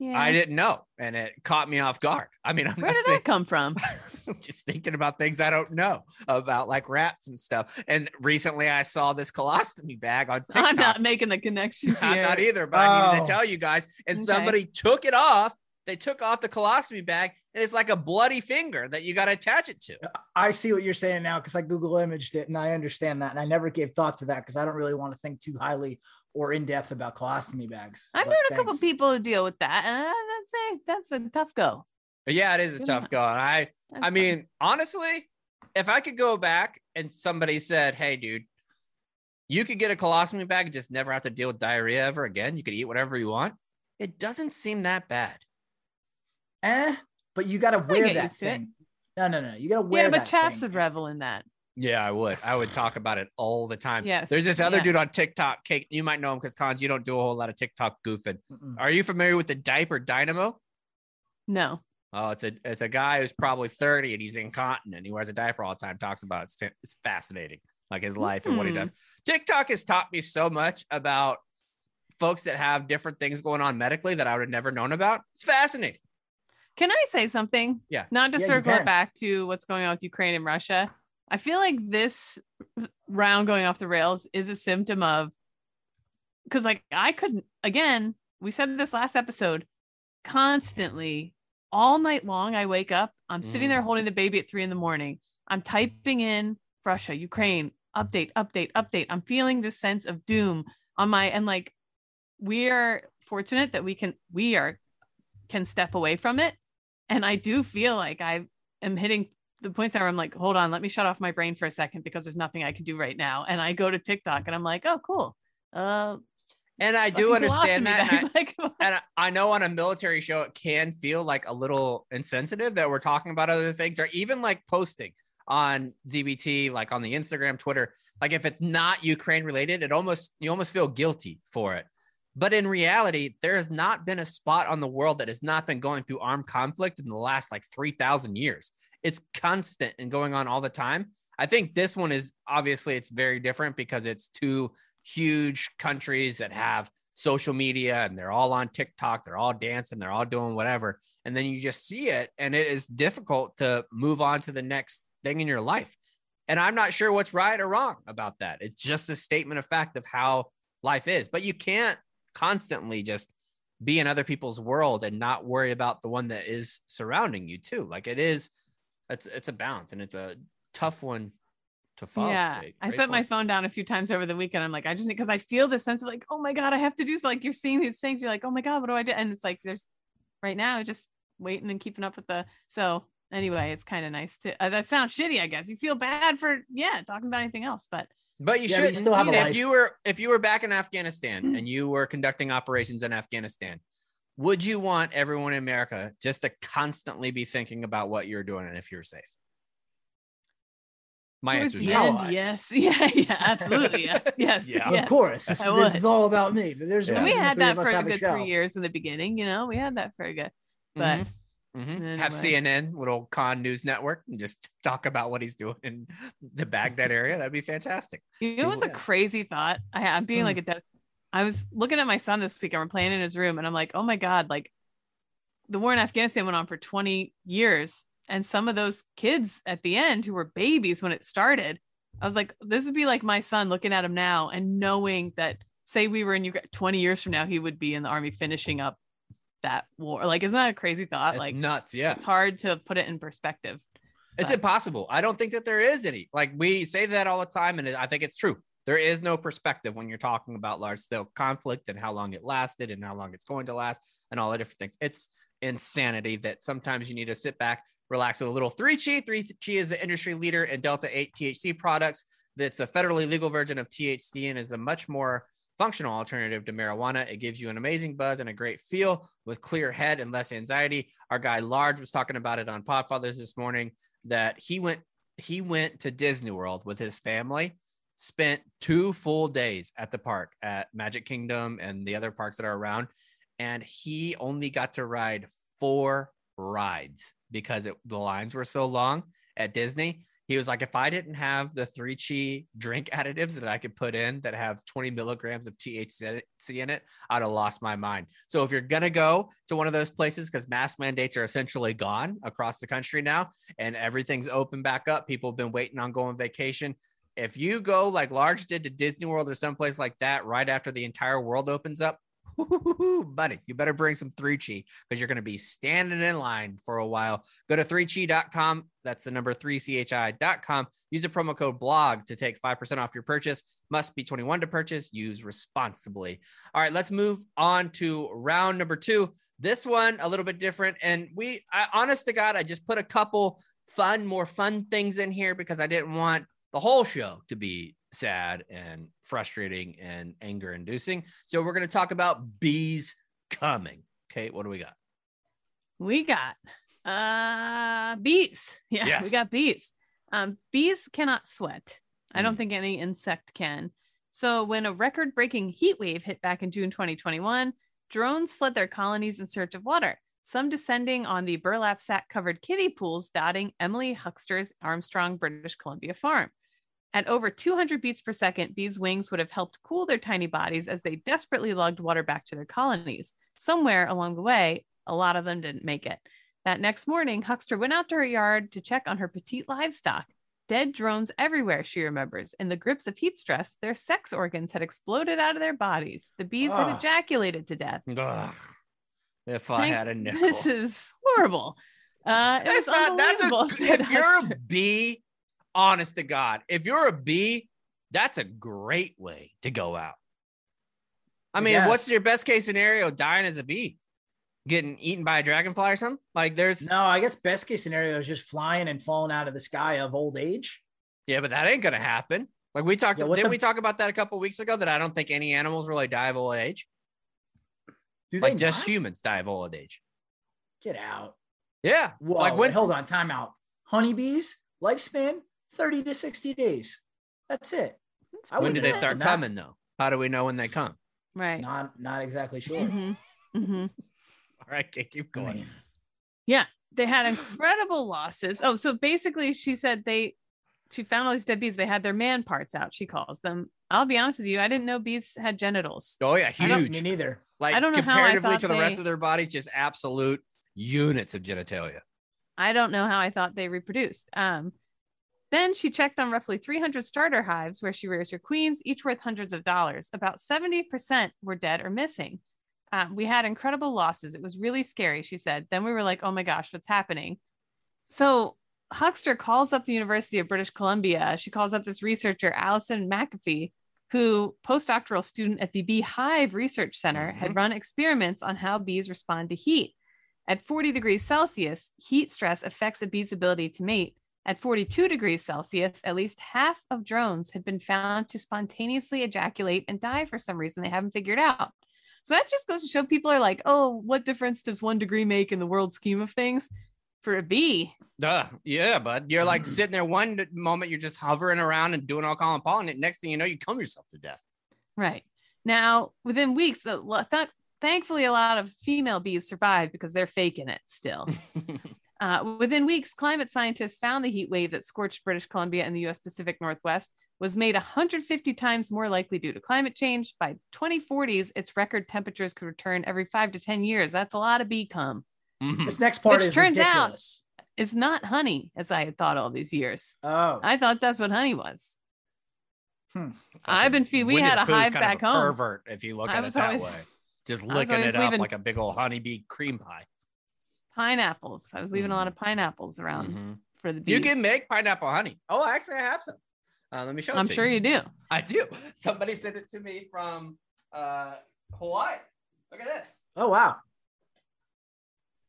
Yeah, I didn't know, and it caught me off guard. I mean, I'm Where not did saying that come from? (laughs) just thinking about things I don't know about, like rats and stuff. And recently, I saw this colostomy bag on TikTok. I'm not making the connections (laughs) I'm not either, but I needed Oh. to tell you guys. And Okay. somebody took it off. They took off the colostomy bag, and it's like a bloody finger that you got to attach it to. I see what you're saying now because I Google imaged it and I understand that, and I never gave thought to that because I don't really want to think too highly or in depth about colostomy bags. I've known a couple thanks. people who deal with that, and that's a that's a tough go. But yeah, it is a Good tough enough. go. And I, That's I mean, honestly, if I could go back and somebody said, "Hey, dude, you could get a colostomy bag and just never have to deal with diarrhea ever again. You could eat whatever you want." It doesn't seem that bad. Eh, but you got to wear that used to it. thing. No, no, no. You got to wear that. yeah, but that chaps thing. would revel in that. Yeah, I would. I would (sighs) talk about it all the time. Yes, There's this other yeah. dude on TikTok. Kate, you might know him because cons, you don't do a whole lot of TikTok goofing. Mm-mm. Are you familiar with the diaper dynamo? No, Oh, it's a it's a guy who's probably 30 and he's incontinent. He wears a diaper all the time, talks about it. It's, it's fascinating, like his life and what he Hmm. does. TikTok has taught me so much about folks that have different things going on medically that I would have never known about. It's fascinating. Can I say something? Yeah. Not to Yeah, circle it back to what's going on with Ukraine and Russia. I feel like this round going off the rails is a symptom of because like I couldn't again, we said this last episode, constantly all night long. I wake up, I'm sitting there Mm. holding the baby at three in the morning. I'm typing in Russia, Ukraine, update, update, update. I'm feeling this sense of doom on my and like we are fortunate that we can we are can step away from it and I do feel like I am hitting the points where I'm like, hold on, let me shut off my brain for a second because there's nothing I can do right now. And I go to TikTok and I'm like, oh, cool. Uh, And I do understand that. and (laughs) I- like, and I- I know on a military show it can feel like a little insensitive that we're talking about other things or even like posting on ZBT, like on the Instagram, Twitter. Like if it's not Ukraine related, it almost you almost feel guilty for it. But in reality, there has not been a spot on the world that has not been going through armed conflict in the last like 3,000 years. It's constant and going on all the time. I think this one is obviously it's very different because it's two huge countries that have social media and they're all on TikTok, they're all dancing, they're all doing whatever. And then you just see it and it is difficult to move on to the next thing in your life. And I'm not sure what's right or wrong about that. It's just a statement of fact of how life is. But you can't constantly just be in other people's world and not worry about the one that is surrounding you too. Like it is it's it's a balance and it's a tough one to follow. yeah. I set my phone down a few times over the weekend. I'm like, I just need because I feel this sense of like, oh my God, I have to do so. Like you're seeing these things. You're like, oh my God, what do I do? And it's like, there's right now just waiting and keeping up with the. So anyway, it's kind of nice to, uh, that sounds shitty, I guess. You feel bad for, yeah, talking about anything else, but But you Yeah, but you should still have a if life. you were if you were back in Afghanistan and you were conducting operations in Afghanistan, would you want everyone in America just to constantly be thinking about what you're doing and if you're safe? My answer is yes. yes. end, yes. (laughs) Yeah, yeah, absolutely. Yes, (laughs) yes. Yeah. yes. Of course, this, this is all about me. But there's Yeah. We had three that of us for a have good show. three years in the beginning, you know, we had that for a good, but Mhm. Mhm. Have. CNN, little con news network, and just (laughs) talk about what he's doing in the Baghdad area. That'd be fantastic. You know, it was a crazy thought. I, I'm being Hmm. like a dead. I was looking at my son this week and we're playing in his room, and I'm like, oh my God, like the war in Afghanistan went on for 20 years. And some of those kids at the end who were babies when it started, I was like, this would be like my son looking at him now and knowing that, say, we were in Ukraine 20 years from now, he would be in the army finishing up that war. Like, isn't that a crazy thought? It's like, nuts. Yeah. it's hard to put it in perspective. It's but- impossible. I don't think that there is any. Like we say that all the time, and I think it's true. There is no perspective when you're talking about large scale conflict and how long it lasted and how long it's going to last and all the different things. It's insanity that sometimes you need to sit back, relax with a little 3Chi. 3Chi is the industry leader in Delta 8 THC products. That's a federally legal version of THC and is a much more functional alternative to marijuana. It gives you an amazing buzz and a great feel with clear head and less anxiety. Our guy Large was talking about it on Podfathers this morning that he went he went to Disney World with his family, spent two full days at the park at Magic Kingdom and the other parks that are around, and he only got to ride four rides because it, the lines were so long at Disney. He was like, if I didn't have the 3Chi drink (laughs) additives that I could put in that have 20 milligrams of THC in it, I'd have lost my mind. So if you're gonna go to one of those places, because mask mandates are essentially gone across the country now, and everything's open back up, people have been waiting on going vacation. If you go like Large did to Disney World or someplace like that right after the entire world opens up, buddy, you better bring some 3Chi because you're going to be standing in line for a while. Go to 3chi.com. That's the number 3chi.com. Use the promo code blog to take 5% off your purchase. Must be 21 to purchase. Use responsibly. All right, let's move on to round number two. This one a little bit different. And we, I, honest to God, I just put a couple fun, more fun things in here because I didn't want the whole show to be sad and frustrating and anger inducing. So we're going to talk about bees coming. Kate, what do we got? We got uh bees. (laughs) Yeah, we got bees. Um, bees cannot sweat. I don't Mm. think any insect can. So when a record-breaking heat wave hit back in June 2021, drones fled their colonies in search of water. Some descending on the burlap sack covered kiddie pools dotting Emily Huxter's Armstrong, British Columbia farm. At over 200 beats per second, bees' wings would have helped cool their tiny bodies as they desperately lugged water back to their colonies. Somewhere along the way, a lot of them didn't make it. That next morning, Huxter went out to her yard to check on her petite livestock. Dead drones everywhere, she remembers. In the grips of heat stress, their sex organs had exploded out of their bodies. The bees had ejaculated to death. Ugh, if I had a (laughs) nickel. This is horrible. Uh, it That's was not, that's unbelievable, a, (laughs) said if you're a bee, honest to God, if you're a bee, that's a great way to go out. I mean, Yes. what's your best case scenario? Dying as a bee, getting eaten by a dragonfly or something? Like, there's No, I guess best case scenario is just flying and falling out of the sky of old age. Yeah, but that ain't gonna happen. Like we talked, Yeah, didn't we talk about that a couple weeks ago? That I don't think any animals really die of old age. Do Like just not? humans die of old age. Get out. Yeah, Whoa, like when hold on, time out. Honeybees, lifespan 30 to 60 days. That's it. I when do they imagine start that. coming though? How do we know when they come? Right. Not not exactly sure. Mhm. Mhm. (laughs) All right, okay, keep I going. yeah, They had incredible losses. Oh, so basically, she said they, she found all these dead bees. They had their man parts out. She calls them. I'll be honest with you. I didn't know bees had genitals. Oh yeah, huge. Me neither. Like I don't know how I comparatively to the rest of their bodies, just absolute units of genitalia. I don't know how I thought they reproduced. Um, then she checked on roughly 300 starter hives where she rears her queens, each worth hundreds of dollars. About 70% were dead or missing. Um, we had incredible losses. It was really scary, she said. Then we were like, oh my gosh, what's happening? So Huxter calls up the University of British Columbia. She calls up this researcher, Alison McAfee, who, postdoctoral student at the Beehive Research Center, had Mhm. run experiments on how bees respond to heat. At 40 degrees Celsius, heat stress affects a bee's ability to mate. At 42 degrees Celsius, at least half of drones had been found to spontaneously ejaculate and die for some reason they haven't figured out. So that just goes to show people are like, oh, what difference does one degree make in the world scheme of things? For a bee, Duh. Yeah, bud. You're like mm. sitting there one moment, you're just hovering around and doing all Colin Paul, and next thing you know, you come yourself to death. Right. Now, within weeks, th- thankfully, a lot of female bees survived because they're faking it still. (laughs) Uh, within weeks, climate scientists found the heat wave that scorched British Columbia and the US Pacific Northwest was made 150 times more likely due to climate change. By 2040s, its record temperatures could return every five to 10 years. That's a lot of bee cum. Mhm. This next part Which is turns out- ridiculous. It's not honey, as I had thought all these years. Oh, I thought that's what honey was. Hmm. I've been fe- we had a hive kind of back home. Pervert, if you look I at it that always- way. (laughs) just licking it up leaving- like a big old honeybee cream pie. Pineapples. I was leaving a lot of pineapples around Mhm. for the bees. You can make pineapple honey. Oh, actually, I have some. Uh, let me show it I'm to sure you do. I do. Somebody sent it to me from uh, Hawaii. Look at this. Oh wow.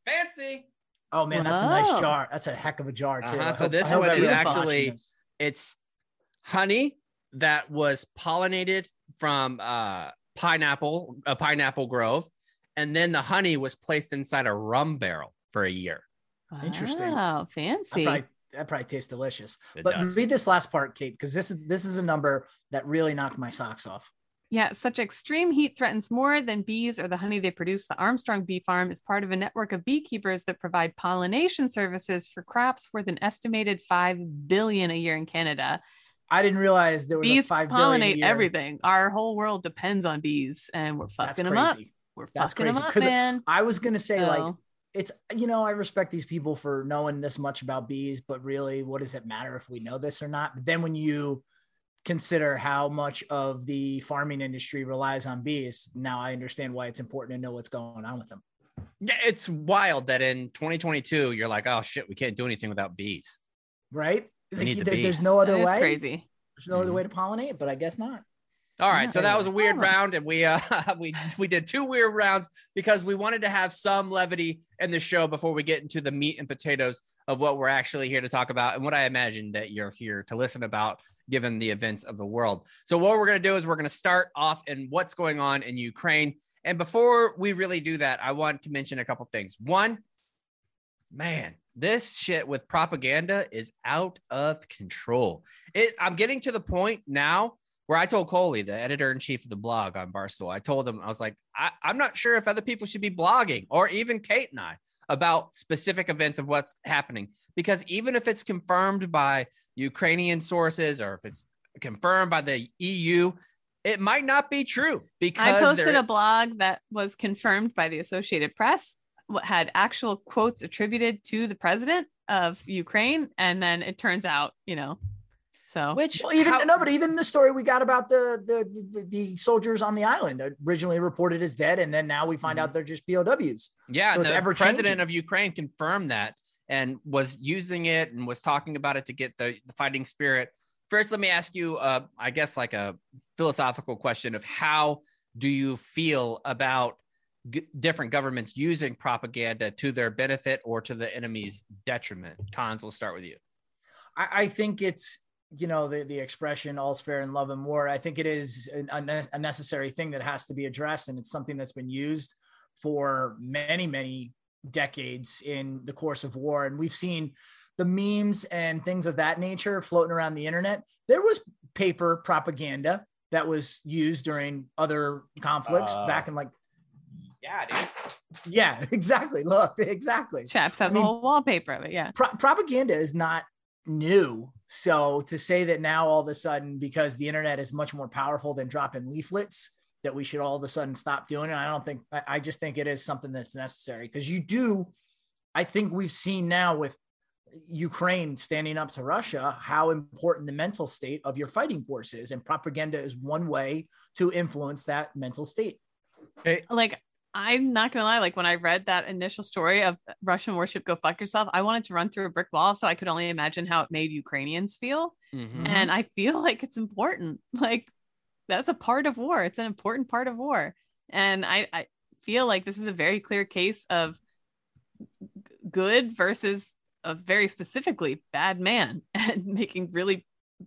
Fancy. Oh man, that's a nice jar. That's a heck of a jar too. Uh-huh, so hope- this one is actually- It's honey that was pollinated from uh, pineapple, a pineapple grove, and then the honey was placed inside a rum barrel for a year. Interesting. Wow, That fancy. probably, that probably tastes delicious. It but does. read this last part, Kate, because this is this is a number that really knocked my socks off. Yeah, such extreme heat threatens more than bees or the honey they produce. The Armstrong Bee Farm is part of a network of beekeepers that provide pollination services for crops worth an estimated 5 billion a year in Canada. I didn't realize there was a Bees five billion a pollinate year. everything. Our whole world depends on bees and we're That's fucking them up. We're That's fucking them crazy, up, 'cause man. I was gonna say like So, it's you know I respect these people for knowing this much about bees, but really, what does it matter if we know this or not? But then when you consider how much of the farming industry relies on bees, now I understand why it's important to know what's going on with them. Yeah, it's wild that in 2022 you're like, oh shit, we can't do anything without bees. Right? We need the There- there's no other that is way. crazy. There's no other Mhm. way to pollinate, but I guess not. All right, so that was a weird round, and we uh (laughs) we we did two weird rounds because we wanted to have some levity in the show before we get into the meat and potatoes of what we're actually here to talk about and what I imagine that you're here to listen about, given the events of the world. So what we're gonna do is we're gonna start off in what's going on in Ukraine, and before we really do that, I want to mention a couple things. One, man, this shit with propaganda is out of control. It, I'm getting to the point now where I told Coley, the editor in chief of the blog on Barstool, I told him, I was like, I, I'm not sure if other people should be blogging or even Kate and I about specific events of what's happening. Because even if it's confirmed by Ukrainian sources or if it's confirmed by the EU, it might not be true because I posted a blog that was confirmed by the Associated Press, had actual quotes attributed to the president of Ukraine. And then it turns out, you know, so which Well, even how- no, but even the story we got about the the, the the soldiers on the island originally reported as dead, and then now we find Mhm. out they're just POWs. Yeah, So the ever-changing. president of Ukraine confirmed that and was using it and was talking about it to get the, the fighting spirit. First, let me ask you, uh, I guess, like a philosophical question of how do you feel about g- different governments using propaganda to their benefit or to the enemy's detriment? Cons, we'll start with you. I, I think it's you know the the expression "all's fair in love and war." I think it is an, a necessary thing that has to be addressed, and it's something that's been used for many many decades in the course of war, and we've seen the memes and things of that nature floating around the internet. There was paper propaganda that was used during other conflicts Uh, back in like Yeah, dude. yeah (laughs) exactly look (laughs) exactly Chaps has I mean- a whole wallpaper of it. Yeah. pro- propaganda is not new. So to say that now all of a sudden, because the internet is much more powerful than dropping leaflets, that we should all of a sudden stop doing it, I don't think. I, I just think it is something that's necessary because you do. I think we've seen now with Ukraine standing up to Russia how important the mental state of your fighting force is, and propaganda is one way to influence that mental state. Like, I'm not gonna lie, like when I read that initial story of Russian warship go fuck yourself, I wanted to run through a brick wall. So I could only imagine how it made Ukrainians feel. Mhm. And I feel (laughs) like it's important. Like that's a part of war. It's an important part of war. And I, I feel like this is a very clear case of good versus a very specifically bad man (laughs) and making really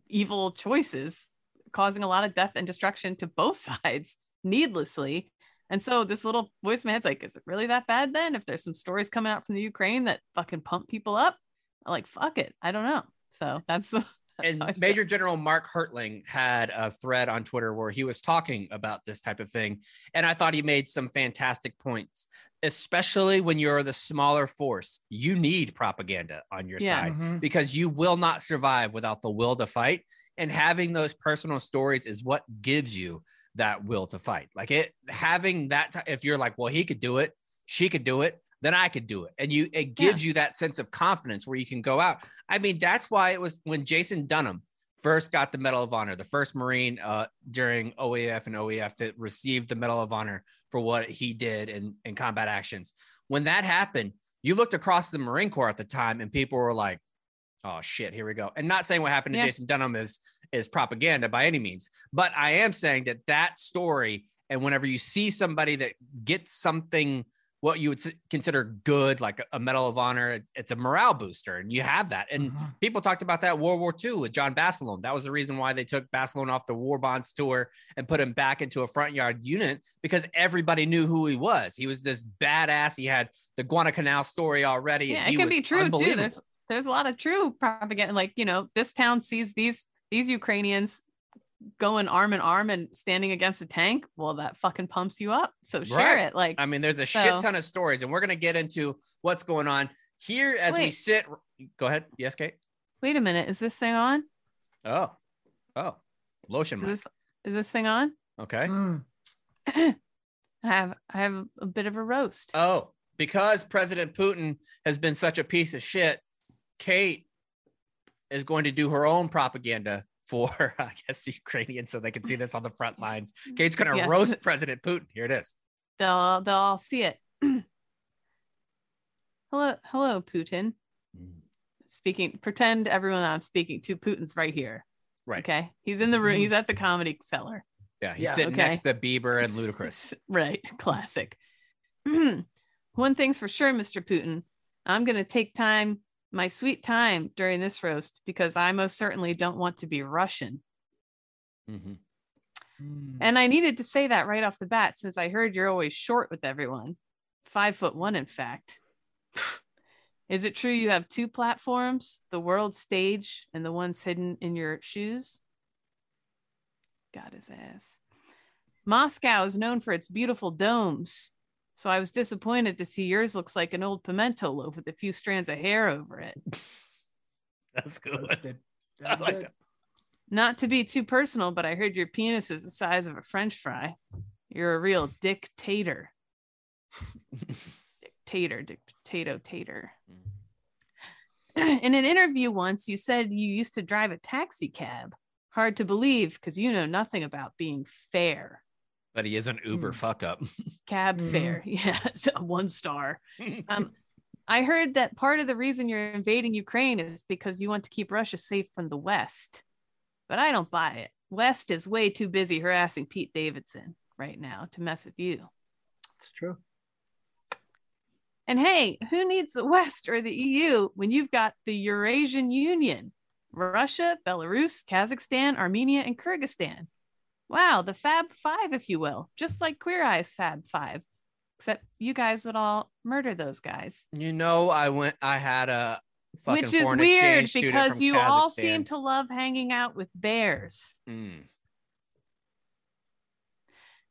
evil choices, causing a lot of death and destruction to both (laughs) sides needlessly. And so this little voice in my head's like, is it really that bad then? If there's some stories coming out from the Ukraine that fucking pump people up, I'm like, fuck it. I don't know. So that's the (laughs) that's and how I feel. Major General Mark Hertling had a thread on Twitter where he was talking about this type of thing. And I thought he made some fantastic points, especially when you're the smaller force. You need propaganda on your Yeah. side mm-hmm. because you will not survive without the will to fight. And having those personal stories is what gives you that will to fight. Like it having that, ti- if you're like, well, he could do it, she could do it, then I could do it. And you, it gives you that sense of confidence where you can go out. I mean, that's why it was when Jason Dunham first got the Medal of Honor, the first Marine uh, during OIF and OEF that received the Medal of Honor for what he did in, in combat actions. When that happened, you looked across the Marine Corps at the time and people were like, oh shit, here we go. And not saying what happened to Yeah. Jason Dunham is is propaganda by any means, but I am saying that that story and whenever you see somebody that gets something what you would consider good, like a- Medal of Honor, it's a morale booster, and you have that. And Mhm. people talked about that World War II with John Basilone. That was the reason why they took Basilone off the War Bonds tour and put him back into a front yard unit because everybody knew who he was. He was this badass. He had the Guadalcanal story already. and Yeah, it can was be true too. There's there's a lot of true propaganda. Like you know, this town sees these these Ukrainians going arm in arm and standing against a tank. Well, that fucking pumps you up. So share Right. it. Like I mean, there's a So- shit ton of stories, and we're gonna get into what's going on here as we sit. Go ahead. Yes, Kate. wait a minute, is this thing on? Oh, oh, lotion. Is this is this thing on? Okay. Mm. (clears throat) I have I have a bit of a roast. Oh, because President Putin has been such a piece of shit, Kate is going to do her own propaganda for, (laughs) I guess, the Ukrainians so they can see this on the front lines. Kate's going to Yes. roast (laughs) President Putin. Here it is. They'll they'll all see it. (clears throat) hello, hello, Putin. Speaking, pretend everyone I'm speaking to Putin's right here. Right. Okay. He's in the room. He's at the comedy cellar. Yeah, he's Yeah, sitting okay. next to Bieber and (laughs) Ludacris. right. Classic. (clears throat) One thing's for sure, Mr. Putin. I'm going to take time, my sweet time during this roast because I most certainly don't want to be Russian. Mhm. Mm. And I needed to say that right off the bat since I heard you're always short with everyone. Five foot one, in fact. (sighs) Is it true you have two platforms, the world stage and the ones hidden in your shoes? Got his ass. Moscow is known for its beautiful domes. So I was disappointed to see yours looks like an old pimento loaf with a few strands of hair over it. (laughs) That's good. Roasted. (laughs) I That's like good. that. Not to be too personal, but I heard your penis is the size of a french fry. You're a real dictator. (laughs) Dictator, dic- potato tater. Mm. In an interview once, you said you used to drive a taxi cab. Hard to believe because you know nothing about being fair. But he is an Uber Hmm. fuck up. (laughs) Cab Mhm. fare. (laughs) Yeah, one star. (laughs) Um, I heard that part of the reason you're invading Ukraine is because you want to keep Russia safe from the West. But I don't buy it. West is way too busy harassing Pete Davidson right now to mess with you. It's true. And hey, who needs the West or the EU when you've got the Eurasian Union? Russia, Belarus, Kazakhstan, Armenia, and Kyrgyzstan. Wow, the Fab Five, if you will, just like Queer Eye's Fab Five, except you guys would all murder those guys. you know, I went, I had a fucking which is foreign weird because you all seem to love hanging out with bears. Mm.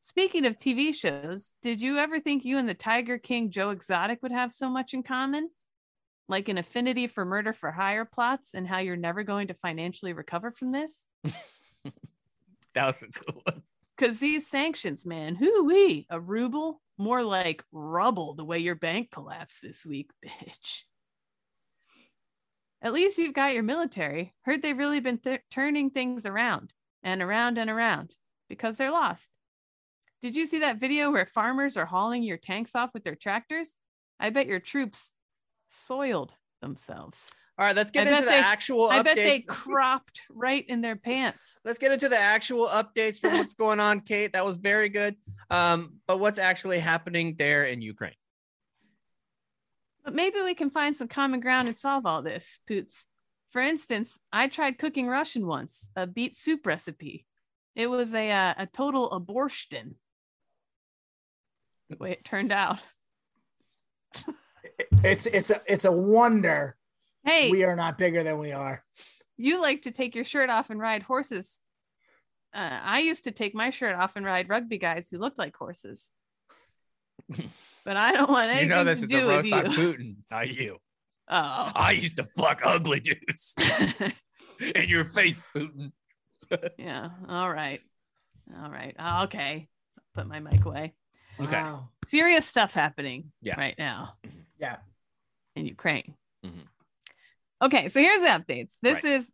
Speaking of TV shows, did you ever think you and the Tiger King Joe Exotic would have so much in common? Like an affinity for murder for hire plots and how you're never going to financially recover from this? (laughs) That was a good one. Because these sanctions, man, whoo wee, a ruble, more like rubble the way your bank collapsed this week, (laughs) bitch. At least you've got your military. Heard they've really been th- turning things around and around and around because they're lost. Did you see that video where farmers are hauling your tanks off with their tractors? I bet your troops soiled themselves. All right, let's get I into the they- actual I bet they (laughs) cropped right in their pants. let's get into the actual updates from what's going on, Kate. That was very good. Um, but what's actually happening there in Ukraine? But maybe we can find some common ground and solve all this, Poots. For instance, I tried cooking Russian once, a beet soup recipe. It was a uh, a total abortion. The way it turned out. It's it's a it's a wonder Hey, we are not bigger than we are. you like to take your shirt off and ride horses. Uh, I used to take my shirt off and ride rugby guys who looked like horses. (laughs) But I don't want anybody to do that. you anything know this to is do a with roast you. Putin, not you. (laughs) Oh. I used to fuck ugly dudes (laughs) in your face, Putin. yeah. All right. All right. Okay. Put my mic away. Okay. Wow. Serious stuff happening Yeah. right now Yeah. in Ukraine. Mhm. Okay, so here's the updates. This Right. is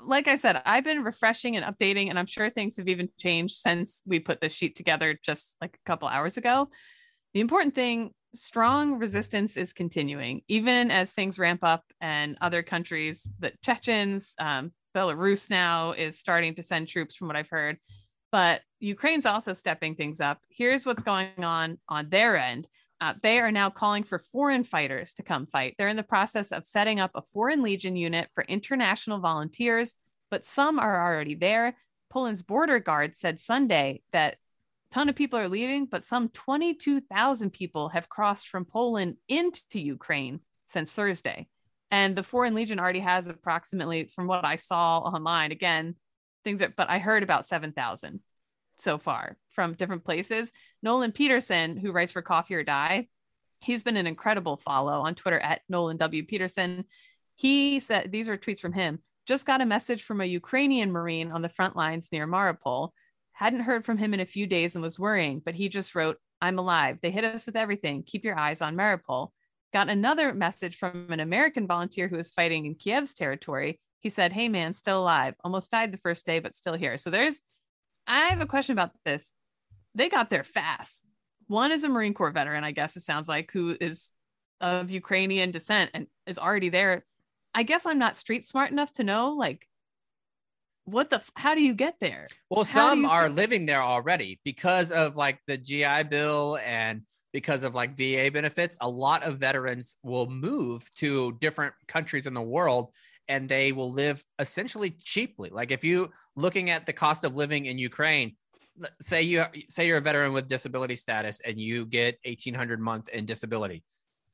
like I said, I've been refreshing and updating, and I'm sure things have even changed since we put this sheet together just like a couple hours ago. The important thing strong resistance is continuing, even as things ramp up and other countries, the Chechens, um, Belarus now is starting to send troops, from what I've heard. But Ukraine's also stepping things up. Here's what's going on on their end. Uh, they are now calling for foreign fighters to come fight. They're in the process of setting up a foreign legion unit for international volunteers, but some are already there. Poland's border guard said Sunday that a ton of people are leaving, but some 22,000 people have crossed from Poland into Ukraine since Thursday. And the Foreign Legion already has approximately, from what I saw online, again, things that, but I heard about 7,000 so far from different places. Nolan Peterson, who writes for Coffee or Die, he's been an incredible follow on Twitter at Nolan W. Peterson. He said, these are tweets from him. Just got a message from a Ukrainian Marine on the front lines near Mariupol. Hadn't heard from him in a few days and was worrying, but he just wrote, I'm alive. They hit us with everything. Keep your eyes on Mariupol. Got another message from an American volunteer who was fighting in Kiev's territory. He said, Hey man, still alive. Almost died the first day, but still here. So there's I have a question about this. They got there fast. One is a Marine Corps veteran, I guess it sounds like, who is of Ukrainian descent and is already there. I guess I'm not street smart enough to know, like, what the, how do you get there? Well, some are living there already because of like the GI Bill and because of like VA benefits. A lot of veterans will move to different countries in the world and they will live essentially cheaply. Like if you looking at the cost of living in Ukraine, say you say you're a veteran with disability status and you get 1800 month in disability.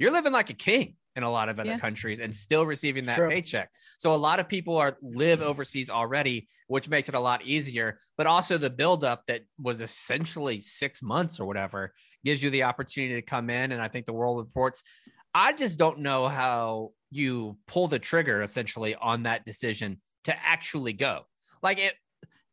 You're living like a king in a lot of other yeah. countries and still receiving that True. paycheck. So a lot of people are live overseas already, which makes it a lot easier. But also the buildup that was essentially six months or whatever gives you the opportunity to come in. And I think the world reports. I just don't know how you pull the trigger essentially on that decision to actually go. Like it,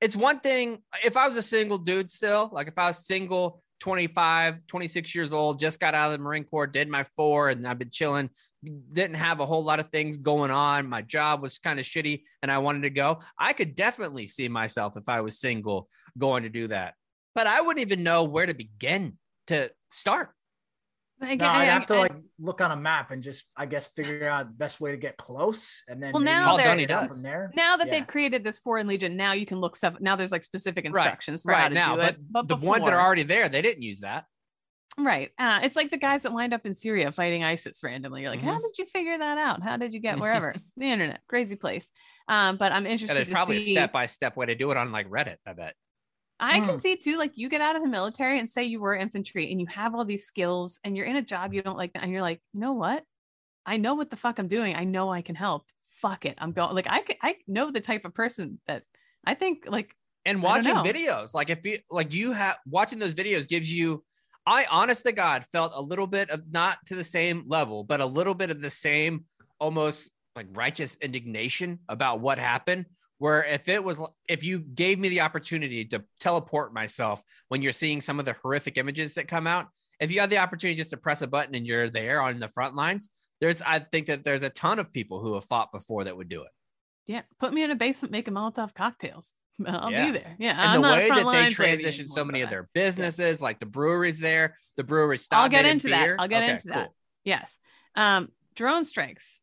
it's one thing if I was a single dude still, like if I was single, 25, 26 years old, just got out of the Marine Corps, did my four, and I've been chilling, didn't have a whole lot of things going on. My job was kind of shitty and I wanted to go. I could definitely see myself if I was single going to do that. But I wouldn't even know where to begin to start. Again, no, I'd have to like look on a map and just, I guess, figure out the best way to get close, and then well, now they're from there. Now that yeah. they've created this foreign legion, now you can look stuff. Now there's like specific instructions right, for right how to now, do but it. But the before, ones that are already there, they didn't use that. Right. Uh, it's like the guys that wind up in Syria fighting ISIS randomly. You're like, mm-hmm. how did you figure that out? How did you get (laughs) wherever? the internet, crazy place. Um, but I'm interested. Yeah, there's probably see... a step by step way to do it on like Reddit. I bet. I can hmm. see too, like you get out of the military and say you were infantry and you have all these skills and you're in a job you don't like, and you're like, you know what? I know what the fuck I'm doing. I know I can help. Fuck it. I'm going. Like I, I know the type of person that I think like. And watching videos, like if you like you have watching those videos gives you. I honest to God felt a little bit of not to the same level, but a little bit of the same almost like righteous indignation about what happened where if it was if you gave me the opportunity to teleport myself when you're seeing some of the horrific images that come out if you had the opportunity just to press a button and you're there on the front lines there's i think that there's a ton of people who have fought before that would do it yeah put me in a basement making molotov cocktails (laughs) I'll yeah. be there. Yeah. And I'm the way that they transition so many of their businesses, yeah. like the breweries there, the breweries stop. I'll get into beer. that. I'll get okay, into cool. that. Yes. Um, drone strikes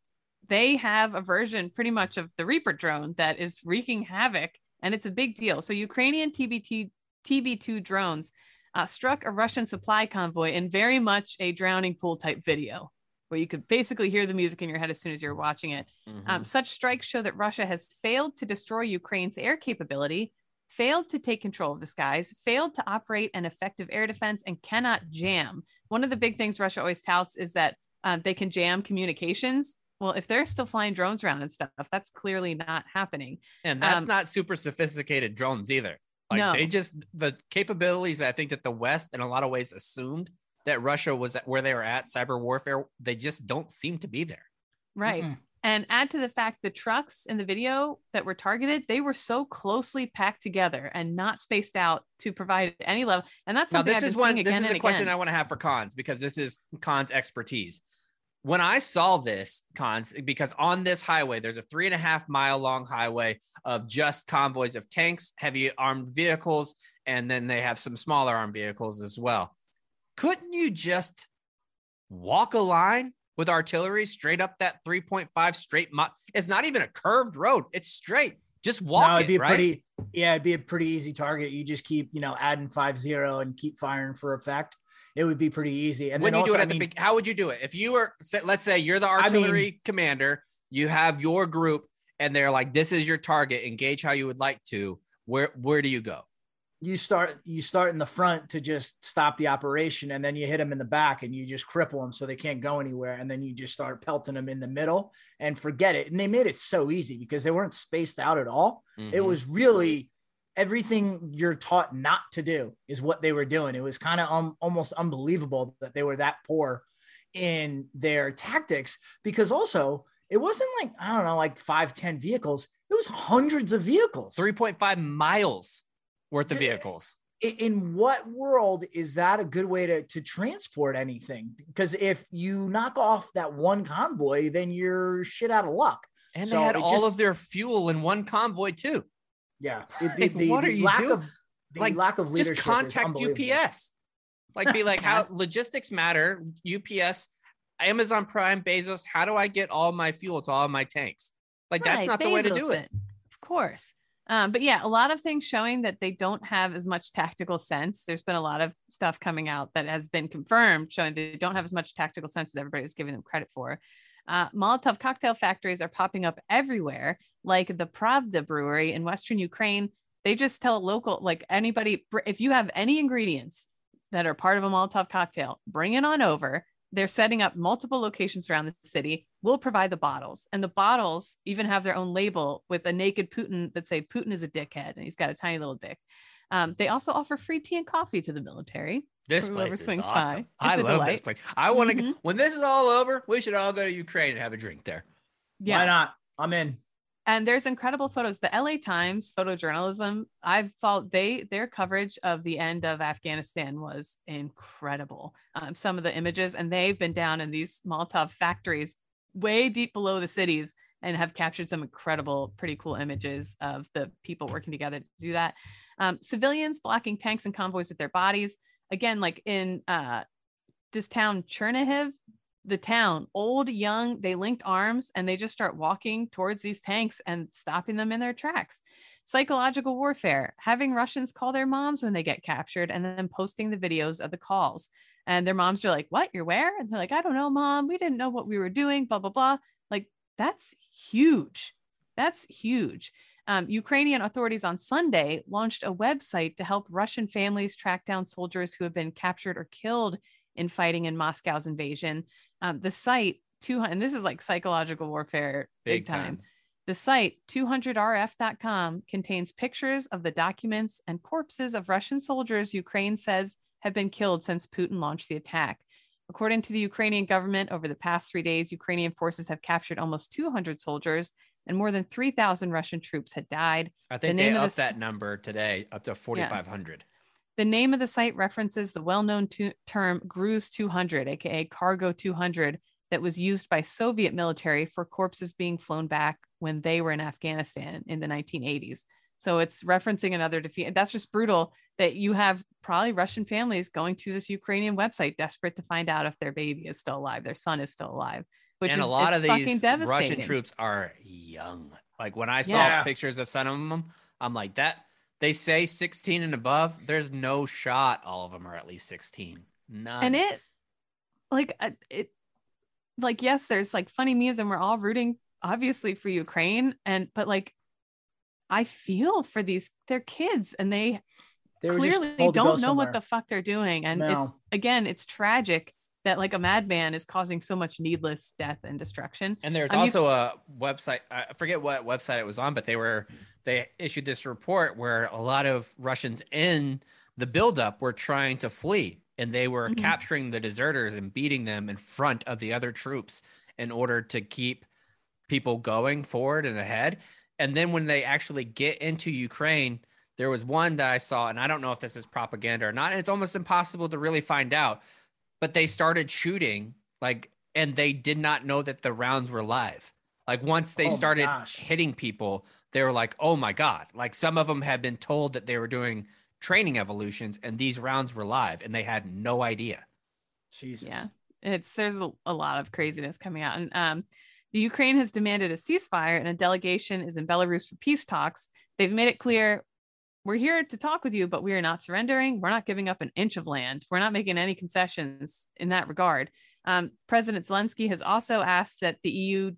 they have a version pretty much of the Reaper drone that is wreaking havoc, and it's a big deal. So Ukrainian TBT TB2 drones uh, struck a Russian supply convoy in very much a drowning pool type video, where you could basically hear the music in your head as soon as you're watching it. Mm-hmm. Um, such strikes show that Russia has failed to destroy Ukraine's air capability, failed to take control of the skies, failed to operate an effective air defense, and cannot jam. One of the big things Russia always touts is that uh, they can jam communications well, if they're still flying drones around and stuff, that's clearly not happening. And that's um, not super sophisticated drones either. Like no. they just the capabilities I think that the West in a lot of ways assumed that Russia was at where they were at cyber warfare, they just don't seem to be there. Right. Mm-hmm. And add to the fact the trucks in the video that were targeted, they were so closely packed together and not spaced out to provide any level. And that's now this I've is one. This is a question I want to have for cons because this is cons expertise when I saw this cons, because on this highway, there's a three and a half mile long highway of just convoys of tanks, heavy armed vehicles, and then they have some smaller armed vehicles as well. Couldn't you just walk a line with artillery straight up that 3.5 straight mile? It's not even a curved road, it's straight. Just walk no, it'd be it, a right? pretty yeah, it'd be a pretty easy target. You just keep, you know, adding five zero and keep firing for effect. It would be pretty easy. And when you do it at I the mean, big, how would you do it? If you were, let's say you're the I mean- artillery commander, you have your group, and they're like, "This is your target. Engage how you would like to." Where where do you go? you start you start in the front to just stop the operation and then you hit them in the back and you just cripple them so they can't go anywhere and then you just start pelting them in the middle and forget it and they made it so easy because they weren't spaced out at all it Mhm. was really everything you're taught not to do is what they were doing it was kind of um, almost unbelievable that they were that poor in their tactics because also it wasn't like i don't know like five ten vehicles it was hundreds of vehicles 3.5 miles worth of vehicles. in what world is that a good way to, to transport anything? Because if you knock off that one convoy, then you're shit out of luck. And So they had all just- of their fuel in one convoy too. Yeah. It- (laughs) the, Like, the- what the are you lack doing? Of, the Like, lack of leadership Just contact unbelievable. UPS. Like be like, how (laughs) logistics matter. UPS, Amazon Prime, Bezos. How do I get all my fuel to all my tanks? Like that's Right, not the way to do Bezos it. Of course. Um, but yeah, a lot of things showing that they don't have as much tactical sense. There's been a lot of stuff coming out that has been confirmed showing they don't have as much tactical sense as everybody was giving them credit for. Uh, Molotov cocktail factories are popping up everywhere, like the Pravda brewery in Western Ukraine. They just tell local, like anybody, if you have any ingredients that are part of a Molotov cocktail, bring it on over. They're setting up multiple locations around the city. We'll provide the bottles, and the bottles even have their own label with a naked Putin that say Putin is a dickhead, and he's got a tiny little dick. Um, they also offer free tea and coffee to the military. This place is swings awesome. by. I It's a love this place. I want to. Mhm. When this is all over, we should all go to Ukraine and have a drink there. Yeah, Why not? I'm in. and there's incredible photos the la times photojournalism i've followed they their coverage of the end of afghanistan was incredible um, some of the images and they've been down in these molotov factories way deep below the cities and have captured some incredible pretty cool images of the people working together to do that um, civilians blocking tanks and convoys with their bodies again like in uh, this town chernihiv the town, old, young, they linked arms and they just start walking towards these tanks and stopping them in their tracks. Psychological warfare, having Russians call their moms when they get captured and then posting the videos of the calls. And their moms are like, What? You're where? And they're like, I don't know, mom. We didn't know what we were doing, blah, blah, blah. That's huge. That's huge. Um, Ukrainian authorities on Sunday launched a website to help Russian families track down soldiers who have been captured or killed in fighting in Moscow's invasion. Um, the site, 200, and this is like psychological warfare big, Big time. time. The site 200rf.com contains pictures of the documents and corpses of Russian soldiers Ukraine says have been killed since Putin launched the attack. According to the Ukrainian government, over the past three days, Ukrainian forces have captured almost 200 soldiers and more than 3,000 Russian troops had died. I think name they upped this- that number today up to 4,500. The name of the site references the well known tu- term Gruz 200, aka Cargo 200, that was used by Soviet military for corpses being flown back when they were in Afghanistan in the 1980s. So it's referencing another defeat. That's just brutal that you have probably Russian families going to this Ukrainian website desperate to find out if their baby is still alive, their son is still alive. Which and is a lot of these. Russian troops are young. Like when I saw Yeah. pictures of some of them, I'm like, that they say 16 and above. There's no shot all of them are at least 16. None. and it like uh, it like yes there's like funny memes and we're all rooting obviously for ukraine and but like i feel for these they're kids and they They were just clearly told don't know what the fuck they're doing and No. it's again it's tragic that like a madman is causing so much needless death and destruction And there's Um, you- also a website. I forget what website it was on, but they were they issued this report where a lot of Russians in the buildup were trying to flee, and they were Mhm. capturing the deserters and beating them in front of the other troops in order to keep people going forward and ahead. And then when they actually get into Ukraine, there was one that I saw, and I don't know if this is propaganda or not. And it's almost impossible to really find out. But they started shooting like and they did not know that the rounds were live. Like once they Oh started gosh. hitting people, they were like, "Oh my god!" Like some of them had been told that they were doing training evolutions, and these rounds were live, and they had no idea. Jesus. Yeah, it's there's a, a lot of craziness coming out, and um, the Ukraine has demanded a ceasefire, and a delegation is in Belarus for peace talks. They've made it clear we're here to talk with you, but we are not surrendering. We're not giving up an inch of land. We're not making any concessions in that regard. Um, President Zelensky has also asked that the EU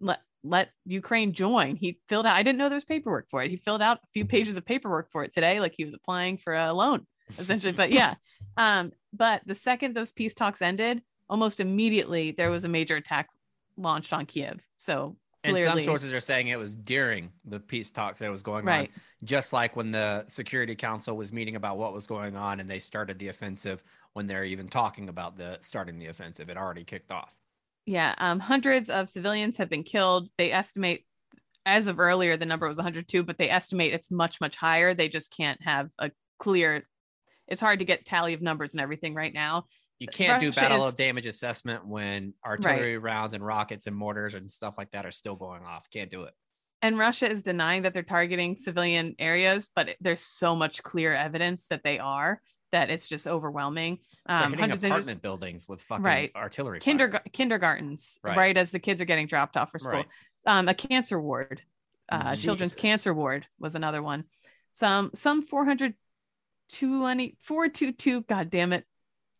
let let Ukraine join. He filled out. I didn't know there was paperwork for it. He filled out a few pages of paperwork for it today, like he was applying for a loan, essentially. but yeah, (laughs) um, but the second those peace talks ended, almost immediately there was a major attack launched on Kiev. So And some sources are saying it was during the peace talks that it was going right? on, just like when the Security Council was meeting about what was going on, and they started the offensive when they're even talking about the starting the offensive. It already kicked off. Yeah, um, hundreds of civilians have been killed. They estimate, as of earlier, the number was 102, but they estimate it's much, much higher. They just can't have a clear. It's hard to get tally of numbers and everything right now. You can't do battle is- of damage assessment when artillery rounds and rockets and mortars and stuff like that are still going off. Can't do it. And Russia is denying that they're targeting civilian areas, but there's so much clear evidence that they are that it's just overwhelming. Um, hundreds apartment hundreds- buildings with fucking Right. artillery. fire. kindergartens, Right. right. as the kids are getting dropped off for school. Right. Um, a cancer ward, uh, children's cancer ward was another one. Some some 420 422, god damn it.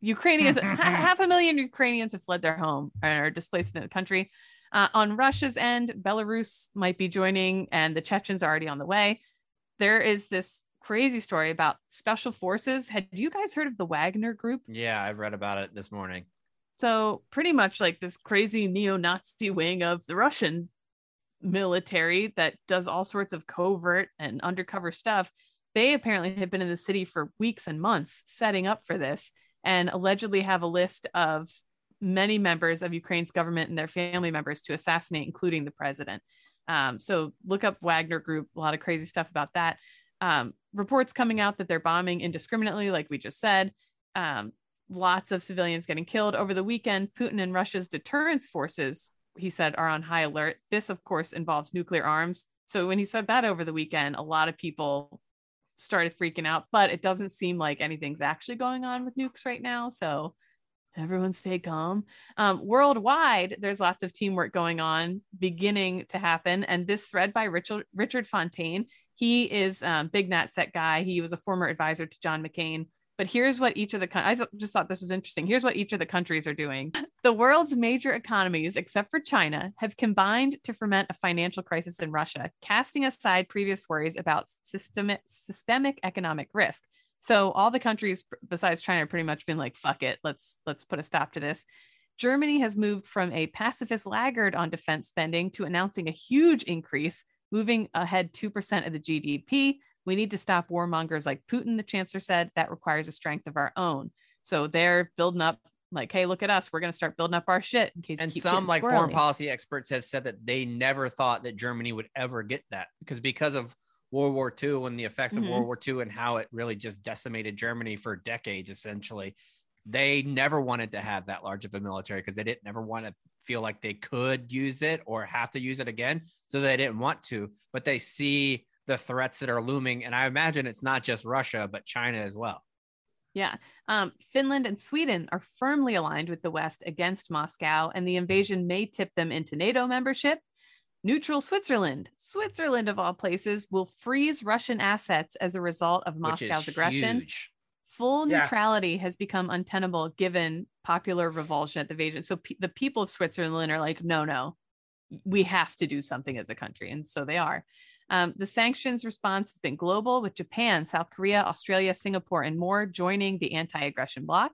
Ukrainians, (laughs) half a million Ukrainians have fled their home and are displaced in the country. Uh, on Russia's end, Belarus might be joining, and the Chechens are already on the way. There is this crazy story about special forces. Had you guys heard of the Wagner Group? Yeah, I've read about it this morning. So pretty much like this crazy neo-Nazi wing of the Russian military that does all sorts of covert and undercover stuff. They apparently have been in the city for weeks and months setting up for this and allegedly have a list of many members of Ukraine's government and their family members to assassinate, including the president. Um, so look up Wagner Group, a lot of crazy stuff about that. Um, reports coming out that they're bombing indiscriminately, like we just said. Um, lots of civilians getting killed over the weekend. Putin and Russia's deterrence forces, he said, are on high alert. This, of course, involves nuclear arms. So when he said that over the weekend, a lot of people started freaking out, but it doesn't seem like anything's actually going on with nukes right now. So everyone stay calm. Um, worldwide, there's lots of teamwork going on, beginning to happen. And this thread by Richard Richard Fontaine, he is um, big NatSec guy. He was a former advisor to John McCain. But here's what each of the I just thought this was interesting. Here's what each of the countries are doing. (laughs) The world's major economies, except for China, have combined to ferment a financial crisis in Russia, casting aside previous worries about systemic systemic economic risk. So all the countries besides China have pretty much been like, "Fuck it, let's let's put a stop to this." Germany has moved from a pacifist laggard on defense spending to announcing a huge increase, moving ahead 2% of the GDP. We need to stop warmongers like Putin, the chancellor said. That requires a strength of our own. So they're building up, like, hey, look at us. We're going to start building up our shit in case. And some like foreign policy experts have said that they never thought that Germany would ever get that because because of World War II and the effects of Mhm. World War II and how it really just decimated Germany for decades essentially. They never wanted to have that large of a military because they didn't never want to feel like they could use it or have to use it again. So they didn't want to, but they see the threats that are looming. And I imagine it's not just Russia, but China as well. Yeah. Um, Finland and Sweden are firmly aligned with the West against Moscow, and the invasion may tip them into NATO membership. Neutral Switzerland, Switzerland of all places, will freeze Russian assets as a result of Moscow's aggression. huge. Full Yeah. neutrality has become untenable given popular revulsion at the invasion. So pe- the people of Switzerland are like, no, no, we have to do something as a country. And so they are. Um, the sanctions response has been global, with Japan, South Korea, Australia, Singapore, and more joining the anti aggression bloc.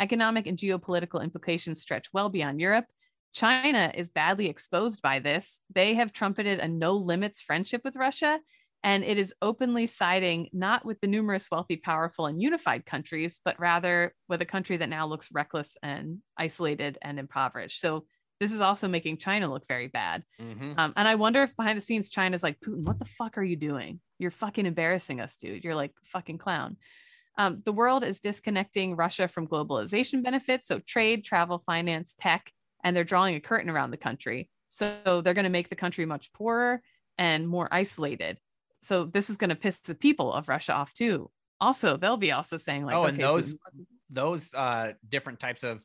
Economic and geopolitical implications stretch well beyond Europe. China is badly exposed by this. They have trumpeted a no limits friendship with Russia, and it is openly siding not with the numerous wealthy, powerful, and unified countries, but rather with a country that now looks reckless and isolated and impoverished. So this is also making China look very bad. Mhm. Um, and I wonder if behind the scenes China's like, Putin, what the fuck are you doing? You're fucking embarrassing us, dude. You're like fucking clown. Um, the world is disconnecting Russia from globalization benefits, so trade, travel, finance, tech, and they're drawing a curtain around the country. So they're going to make the country much poorer and more isolated. So this is going to piss the people of Russia off too. Also, they'll be also saying like, oh, okay, and those those uh different types of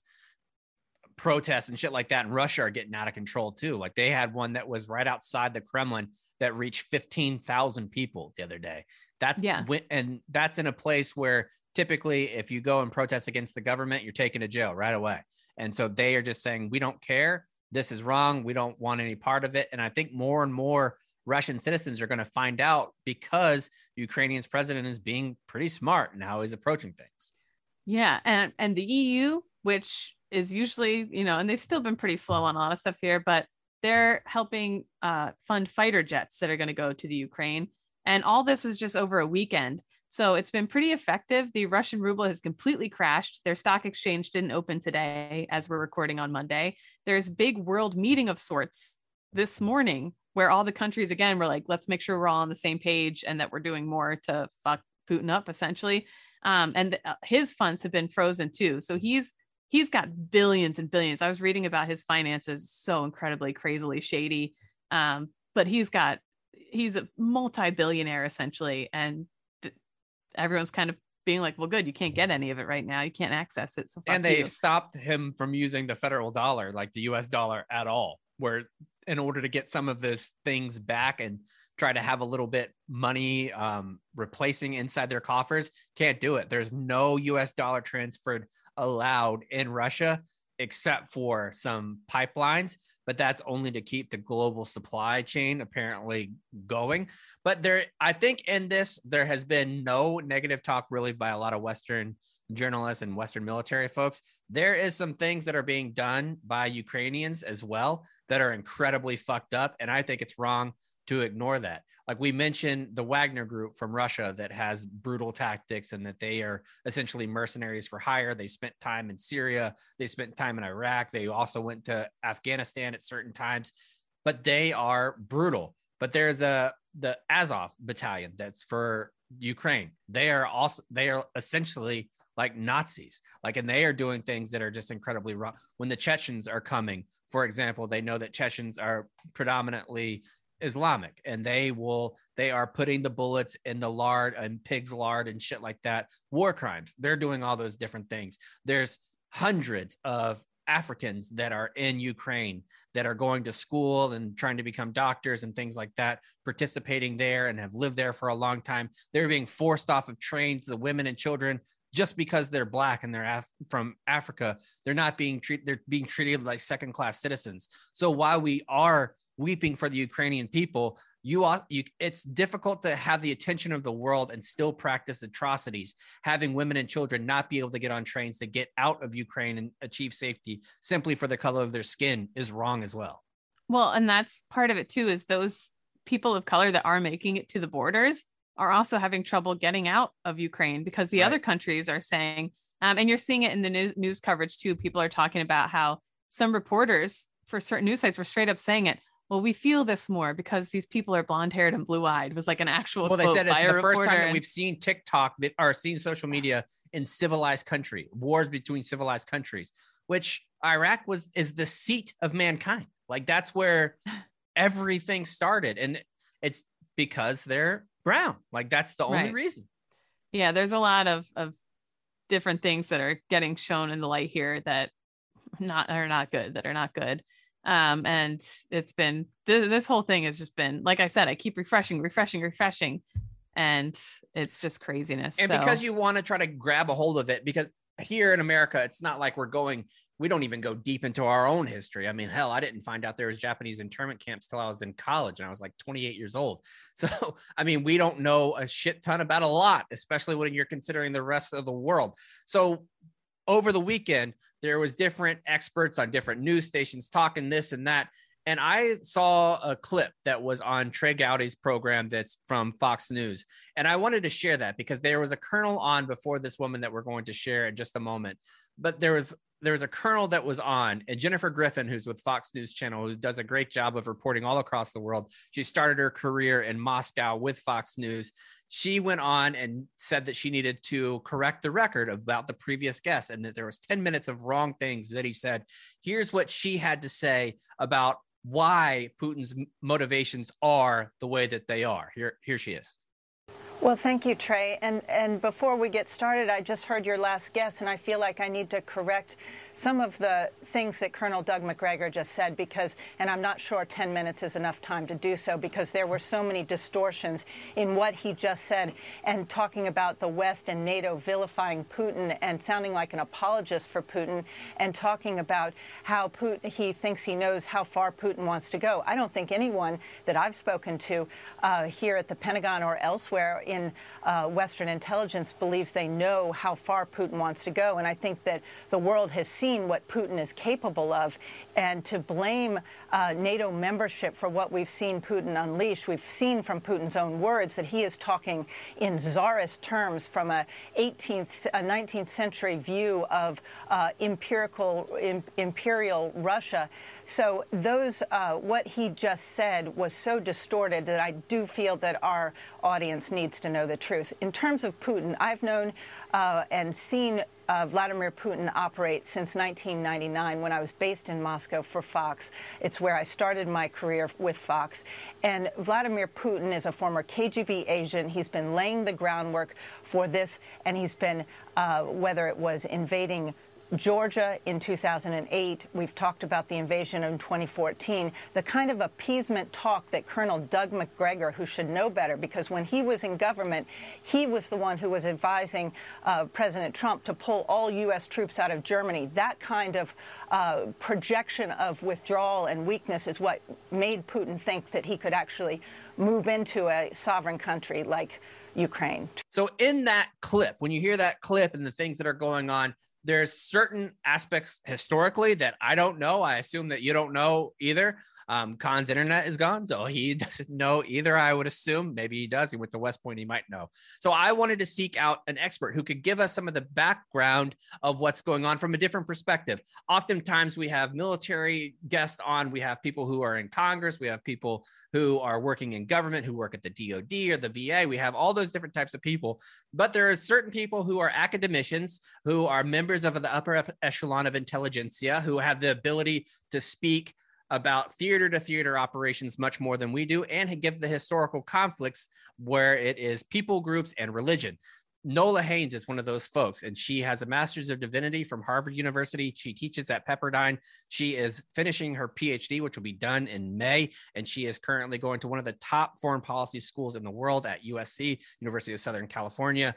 protests and shit like that in Russia are getting out of control too. Like they had one that was right outside the Kremlin that reached 15,000 people the other day. That's Yeah. and that's in a place where typically if you go and protest against the government, you're taken to jail right away. And so they are just saying we don't care. This is wrong. We don't want any part of it. And I think more and more Russian citizens are going to find out because Ukrainian's president is being pretty smart in how he's approaching things. Yeah, and and the EU, which is usually, you know, and they've still been pretty slow on a lot of stuff here, but they're helping uh, fund fighter jets that are going to go to the Ukraine. And all this was just over a weekend. So it's been pretty effective. The Russian ruble has completely crashed. Their stock exchange didn't open today as we're recording on Monday. There's big world meeting of sorts this morning where all the countries again were like, let's make sure we're all on the same page and that we're doing more to fuck Putin up essentially. Um, and uh, his funds have been frozen too. So he's he's got billions and billions. I was reading about his finances, so incredibly crazily shady. Um, but he's got he's a multi-billionaire essentially, and th- everyone's kind of being like, "Well, good, you can't get any of it right now. You can't access it." So and they you. stopped him from using the federal dollar, like the US dollar at all, where in order to get some of those things back and try to have a little bit money um, replacing inside their coffers, can't do it. There's no US dollar transferred allowed in Russia except for some pipelines, but that's only to keep the global supply chain apparently going. But there, I think in this, there has been no negative talk really by a lot of Western journalists and Western military folks. There is some things that are being done by Ukrainians as well that are incredibly fucked up. And I think it's wrong to ignore that. Like we mentioned the Wagner group from Russia that has brutal tactics and that they are essentially mercenaries for hire. They spent time in Syria, they spent time in Iraq, they also went to Afghanistan at certain times, but they are brutal. But there's a the Azov battalion that's for Ukraine. They are also they are essentially like Nazis. Like, and they are doing things that are just incredibly wrong. When the Chechens are coming, for example, they know that Chechens are predominantly Islamic and they will, they are putting the bullets in the lard and pig's lard and shit like that. War crimes. They're doing all those different things. There's hundreds of Africans that are in Ukraine that are going to school and trying to become doctors and things like that, participating there and have lived there for a long time. They're being forced off of trains, the women and children, just because they're black and they're Af- from Africa. They're not being treated, they're being treated like second class citizens. So while we are weeping for the Ukrainian people, you, are, you it's difficult to have the attention of the world and still practice atrocities having women and children not be able to get on trains to get out of ukraine and achieve safety simply for the color of their skin is wrong as well Well, and that's part of it too, is those people of color that are making it to the borders are also having trouble getting out of Ukraine because the Right. other countries are saying, um, and you're seeing it in the news, news coverage too. People are talking about how some reporters for certain news sites were straight up saying it. Well, we feel this more because these people are blonde haired and blue eyed. Was like an actual. well they said it's the first time that we've seen tiktok that- or seen social media in civilized country wars between civilized countries which iraq was is the seat of mankind like that's where (laughs) everything started and it's because they're brown like that's the only Right. reason yeah there's a lot of of different things that are getting shown in the light here that not are not good that are not good um and it's been th- this whole thing has just been like i said i keep refreshing refreshing refreshing and it's just craziness and so, because you want to try to grab a hold of it because here in america it's not like we're going we don't even go deep into our own history. I mean hell i didn't find out there was japanese internment camps till i was in college and i was like 28 years old. (laughs) So i mean we don't know a shit ton about a lot especially when you're considering the rest of the world. So over the weekend there was different experts on different news stations talking this and that and I saw a clip that was on Trey Gowdy's program that's from Fox News. And I wanted to share that because there was a colonel on before this woman that we're going to share in just a moment. But there was there was a colonel that was on, and Jennifer Griffin, who's with Fox News Channel, who does a great job of reporting all across the world. She started her career in Moscow with Fox News. She went on and said that she needed to correct the record about the previous guest and that there was 10 minutes of wrong things that he said. Here's what she had to say about why Putin's motivations are the way that they are. Here, here she is. Well, thank you, Trey. And and before we get started, I just heard your last guess, and I feel like I need to correct some of the things that Colonel Doug Macgregor just said because, and I'm not sure 10 minutes is enough time to do so because there were so many distortions in what he just said and talking about the West and NATO vilifying Putin and sounding like an apologist for Putin and talking about how Putin, he thinks he knows how far Putin wants to go. I don't think anyone that I've spoken to uh, here at the Pentagon or elsewhere in uh, Western intelligence believes they know how far Putin wants to go. And I think that the world has seen what Putin is capable of. And to blame uh, NATO membership for what we've seen Putin unleash, we've seen from Putin's own words that he is talking in czarist terms from a 18th, a 19th century view of uh, empirical, Im, imperial Russia. So those, uh, what he just said was so distorted that I do feel that our audience needs to know the truth. In terms of Putin, I've known uh, and seen uh, Vladimir Putin operate since 1999 when I was based in Moscow for Fox. It's where I started my career with Fox. And Vladimir Putin is a former KGB agent. He's been laying the groundwork for this, and he's been, uh, whether it was invading Georgia in 2008. We've talked about the invasion in 2014. The kind of appeasement talk that Colonel Doug Macgregor, who should know better, because when he was in government, he was the one who was advising uh, President Trump to pull all U.S. troops out of Germany. That kind of uh, projection of withdrawal and weakness is what made Putin think that he could actually move into a sovereign country like Ukraine. So, in that clip, when you hear that clip and the things that are going on, there's certain aspects historically that I don't know. I assume that you don't know either. Um, Khan's internet is gone, so he (laughs) doesn't know either. I would assume maybe he does. He went to West Point, he might know. So I wanted to seek out an expert who could give us some of the background of what's going on from a different perspective. Oftentimes we have military guests on, we have people who are in Congress, we have people who are working in government, who work at the DoD or the VA. We have all those different types of people, but there are certain people who are academicians, who are members of the upper echelon of intelligentsia, who have the ability to speak about theater to theater operations much more than we do and give the historical conflicts where it is people groups and religion. Nola Haynes is one of those folks, and she has a master's of divinity from Harvard University. She teaches at Pepperdine. She is finishing her PhD, which will be done in May, and she is currently going to one of the top foreign policy schools in the world at USC, University of Southern California.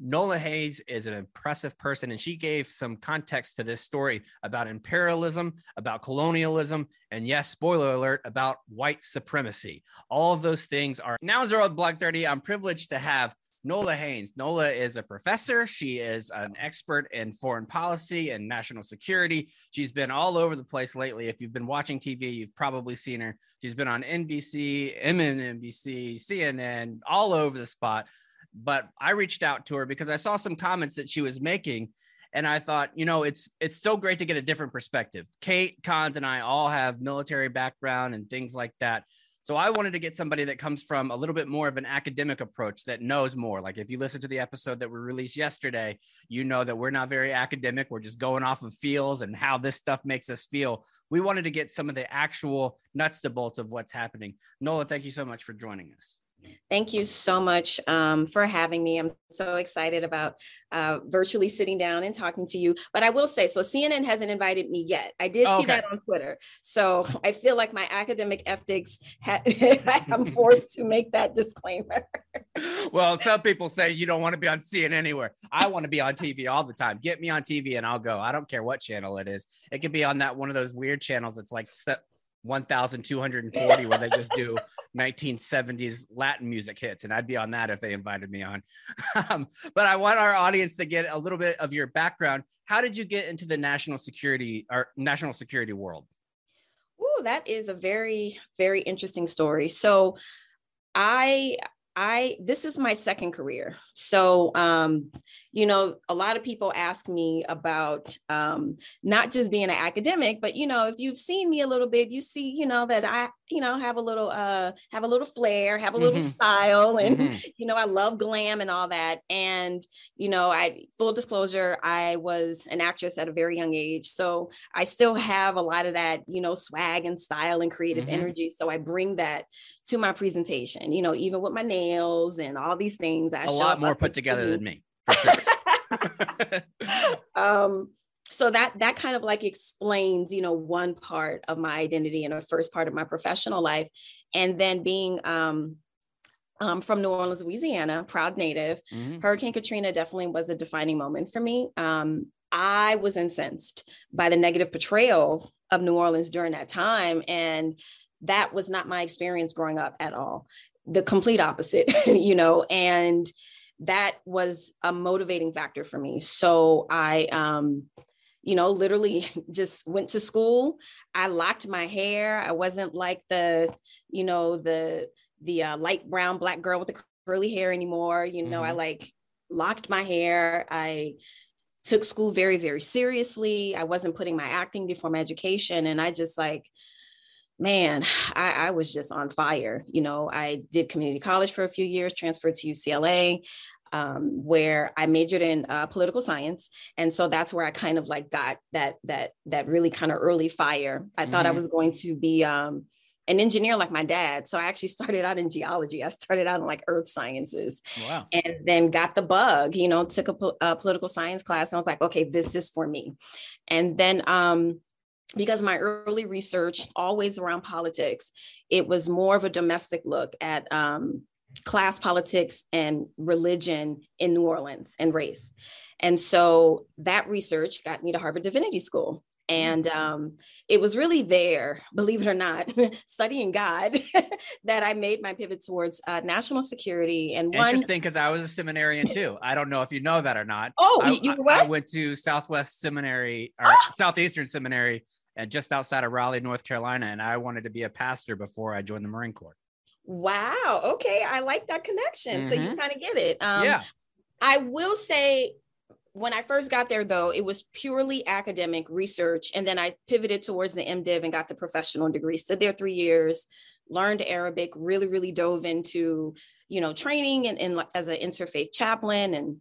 Nola Haynes is an impressive person, and she gave some context to this story about imperialism, about colonialism, and yes, spoiler alert, about white supremacy. All of those things are now zero blog 30. I'm privileged to have Nola Haynes. Nola is a professor. She is an expert in foreign policy and national security. She's been all over the place lately. If you've been watching TV, you've probably seen her. She's been on NBC, MSNBC, CNN, all over the spot but I reached out to her because I saw some comments that she was making and I thought, you know, it's it's so great to get a different perspective. Kate Cons and I all have military background and things like that. So I wanted to get somebody that comes from a little bit more of an academic approach that knows more. Like if you listen to the episode that we released yesterday, you know that we're not very academic. We're just going off of feels and how this stuff makes us feel. We wanted to get some of the actual nuts to bolts of what's happening. Nola, thank you so much for joining us. Thank you so much um, for having me. I'm so excited about uh, virtually sitting down and talking to you. But I will say, so CNN hasn't invited me yet. I did see that on Twitter. So (laughs) I feel like my academic ethics, ha- (laughs) I'm forced to make that disclaimer. (laughs) well, some people say you don't want to be on CNN anywhere. I want to be on TV all the time. Get me on TV and I'll go. I don't care what channel it is. It could be on that one of those weird channels. It's like 1240 where they just do (laughs) 1970s Latin music hits. And I'd be on that if they invited me on. (laughs) Um, but I want our audience to get a little bit of your background. How did you get into the national security or national security world? Oh, that is a very, very interesting story. So I I this is my second career. So um, you know, a lot of people ask me about um, not just being an academic, but you know, if you've seen me a little bit, you see, you know, that I, you know, have a little, uh, have a little flair, have a little mm-hmm. style, and mm-hmm. (laughs) you know, I love glam and all that. And you know, I full disclosure, I was an actress at a very young age, so I still have a lot of that, you know, swag and style and creative mm-hmm. energy. So I bring that to my presentation. You know, even with my nails and all these things, I a lot more put together than me for sure. (laughs) (laughs) um, so that that kind of like explains, you know, one part of my identity and a first part of my professional life, and then being um, um, from New Orleans, Louisiana, proud native. Mm-hmm. Hurricane Katrina definitely was a defining moment for me. Um, I was incensed by the negative portrayal of New Orleans during that time, and that was not my experience growing up at all. The complete opposite, (laughs) you know, and that was a motivating factor for me. So I, um, you know, literally (laughs) just went to school. I locked my hair. I wasn't like the, you know, the the uh, light brown black girl with the curly hair anymore. You know, mm-hmm. I like locked my hair. I took school very very seriously. I wasn't putting my acting before my education, and I just like man, I, I, was just on fire. You know, I did community college for a few years, transferred to UCLA, um, where I majored in uh, political science, and so that's where I kind of like got that that that really kind of early fire. I mm-hmm. thought I mm-hmm. was going to be um, an engineer like my dad. So I actually started out in geology. I started out in like earth sciences. Wow. And then got the bug, you know, took a, a, political science class. And I was like, okay, this is for me. And then um, because my early research always around politics it was more of a domestic look at um, class politics and religion in new orleans and race. And so that research got me to harvard divinity school. And mm-hmm. um, it was really there believe it or not (laughs) studying god (laughs) that i made my pivot towards uh, national security and one interesting because i was a seminarian too. I don't know if you know that or not. Oh I, you I, I went to southwest seminary or oh! southeastern seminary and just outside of Raleigh, North Carolina. And I wanted to be a pastor before I joined the Marine Corps. Wow. Okay. I like that connection. Mm-hmm. So you mm-hmm. kind of get it. Um, yeah. I will say, when I first got there, though, it was purely academic research. And then I pivoted towards the MDiv and got the professional degree. Stood there three years, learned Arabic, really, really dove into, you know, training and, and as an interfaith chaplain and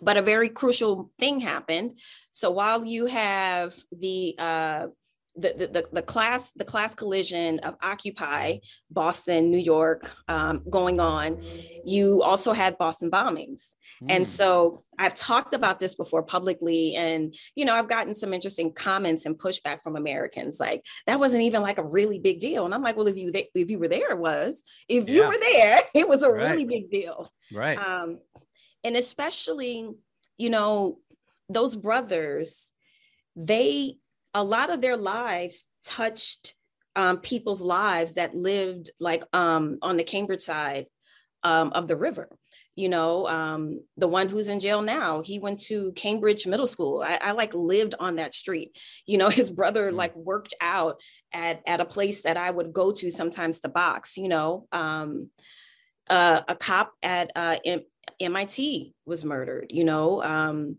but a very crucial thing happened. So while you have the uh, the, the, the, class the class collision of occupy boston new york um, going on you also had boston bombings mm. and so i've talked about this before publicly and you know i've gotten some interesting comments and pushback from americans like that wasn't even like a really big deal and i'm like well if you if you were there it was if yeah. you were there (laughs) it was a right. really big deal right um, and especially you know those brothers they a lot of their lives touched um, people's lives that lived like um, on the Cambridge side um, of the river. You know, um, the one who's in jail now, he went to Cambridge Middle School. I, I like lived on that street. You know, (laughs) his brother mm. like worked out at at a place that I would go to sometimes to box. You know, um, uh, a cop at uh, M- MIT was murdered. You know, um,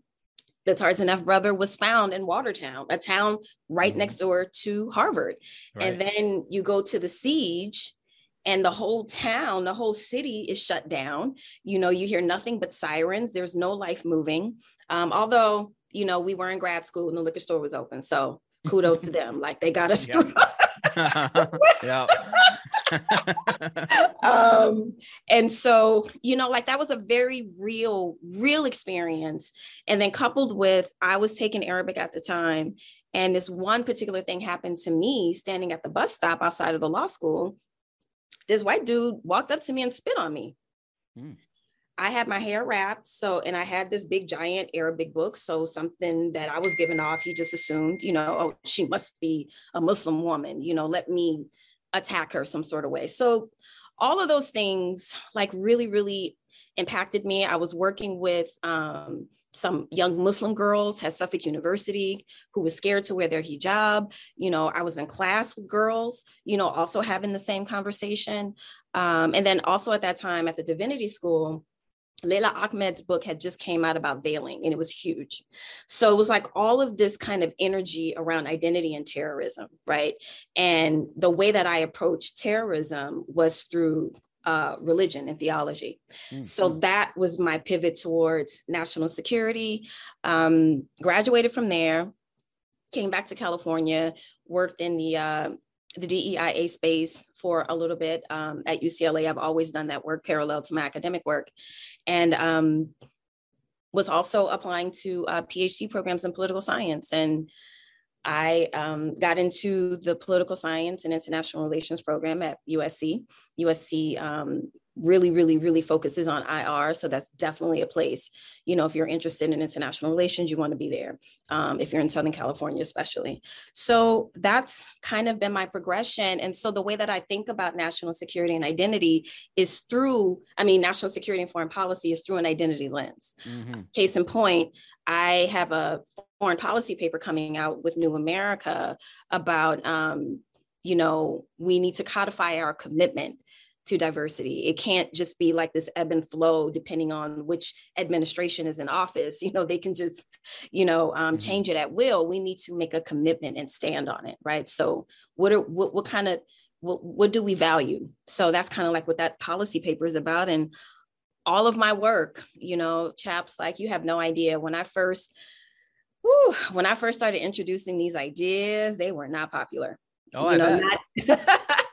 the Tsarnaev brother was found in Watertown, a town right mm-hmm. next door to Harvard. Right. And then you go to the siege and the whole town, the whole city is shut down. You know, you hear nothing but sirens. There's no life moving. Um, although, you know, we were in grad school and the liquor store was open. So kudos to (laughs) them. Like they got us through. (laughs) yeah. (laughs) (laughs) um, and so, you know, like that was a very real, real experience. And then coupled with, I was taking Arabic at the time. And this one particular thing happened to me standing at the bus stop outside of the law school. This white dude walked up to me and spit on me. Mm. I had my hair wrapped. So, and I had this big giant Arabic book. So, something that I was giving off, he just assumed, you know, oh, she must be a Muslim woman, you know, let me attack her some sort of way. So all of those things like really, really impacted me. I was working with um, some young Muslim girls at Suffolk University who was scared to wear their hijab. You know, I was in class with girls, you know, also having the same conversation. Um, and then also at that time at the divinity school, Leila Ahmed's book had just came out about veiling and it was huge. So it was like all of this kind of energy around identity and terrorism, right? And the way that I approached terrorism was through uh, religion and theology. Mm-hmm. So that was my pivot towards national security. Um, graduated from there, came back to California, worked in the uh, the DEIA space for a little bit um, at UCLA. I've always done that work parallel to my academic work, and um, was also applying to uh, PhD programs in political science. And I um, got into the political science and international relations program at USC. USC um, really, really, really focuses on IR. So that's definitely a place, you know, if you're interested in international relations, you want to be there. Um, if you're in Southern California, especially. So that's kind of been my progression. And so the way that I think about national security and identity is through, I mean, national security and foreign policy is through an identity lens. Mm-hmm. Case in point, I have a foreign policy paper coming out with New America about, um, you know, we need to codify our commitment to diversity. It can't just be like this ebb and flow depending on which administration is in office. (laughs) You know, they can just, you know, um, mm-hmm. change it at will. We need to make a commitment and stand on it, right? So, what are what, what kind of what, what do we value? So that's kind of like what that policy paper is about. And all of my work, you know, chaps, like you have no idea. When I first, whew, when I first started introducing these ideas, they were not popular. Oh, you I know. Not-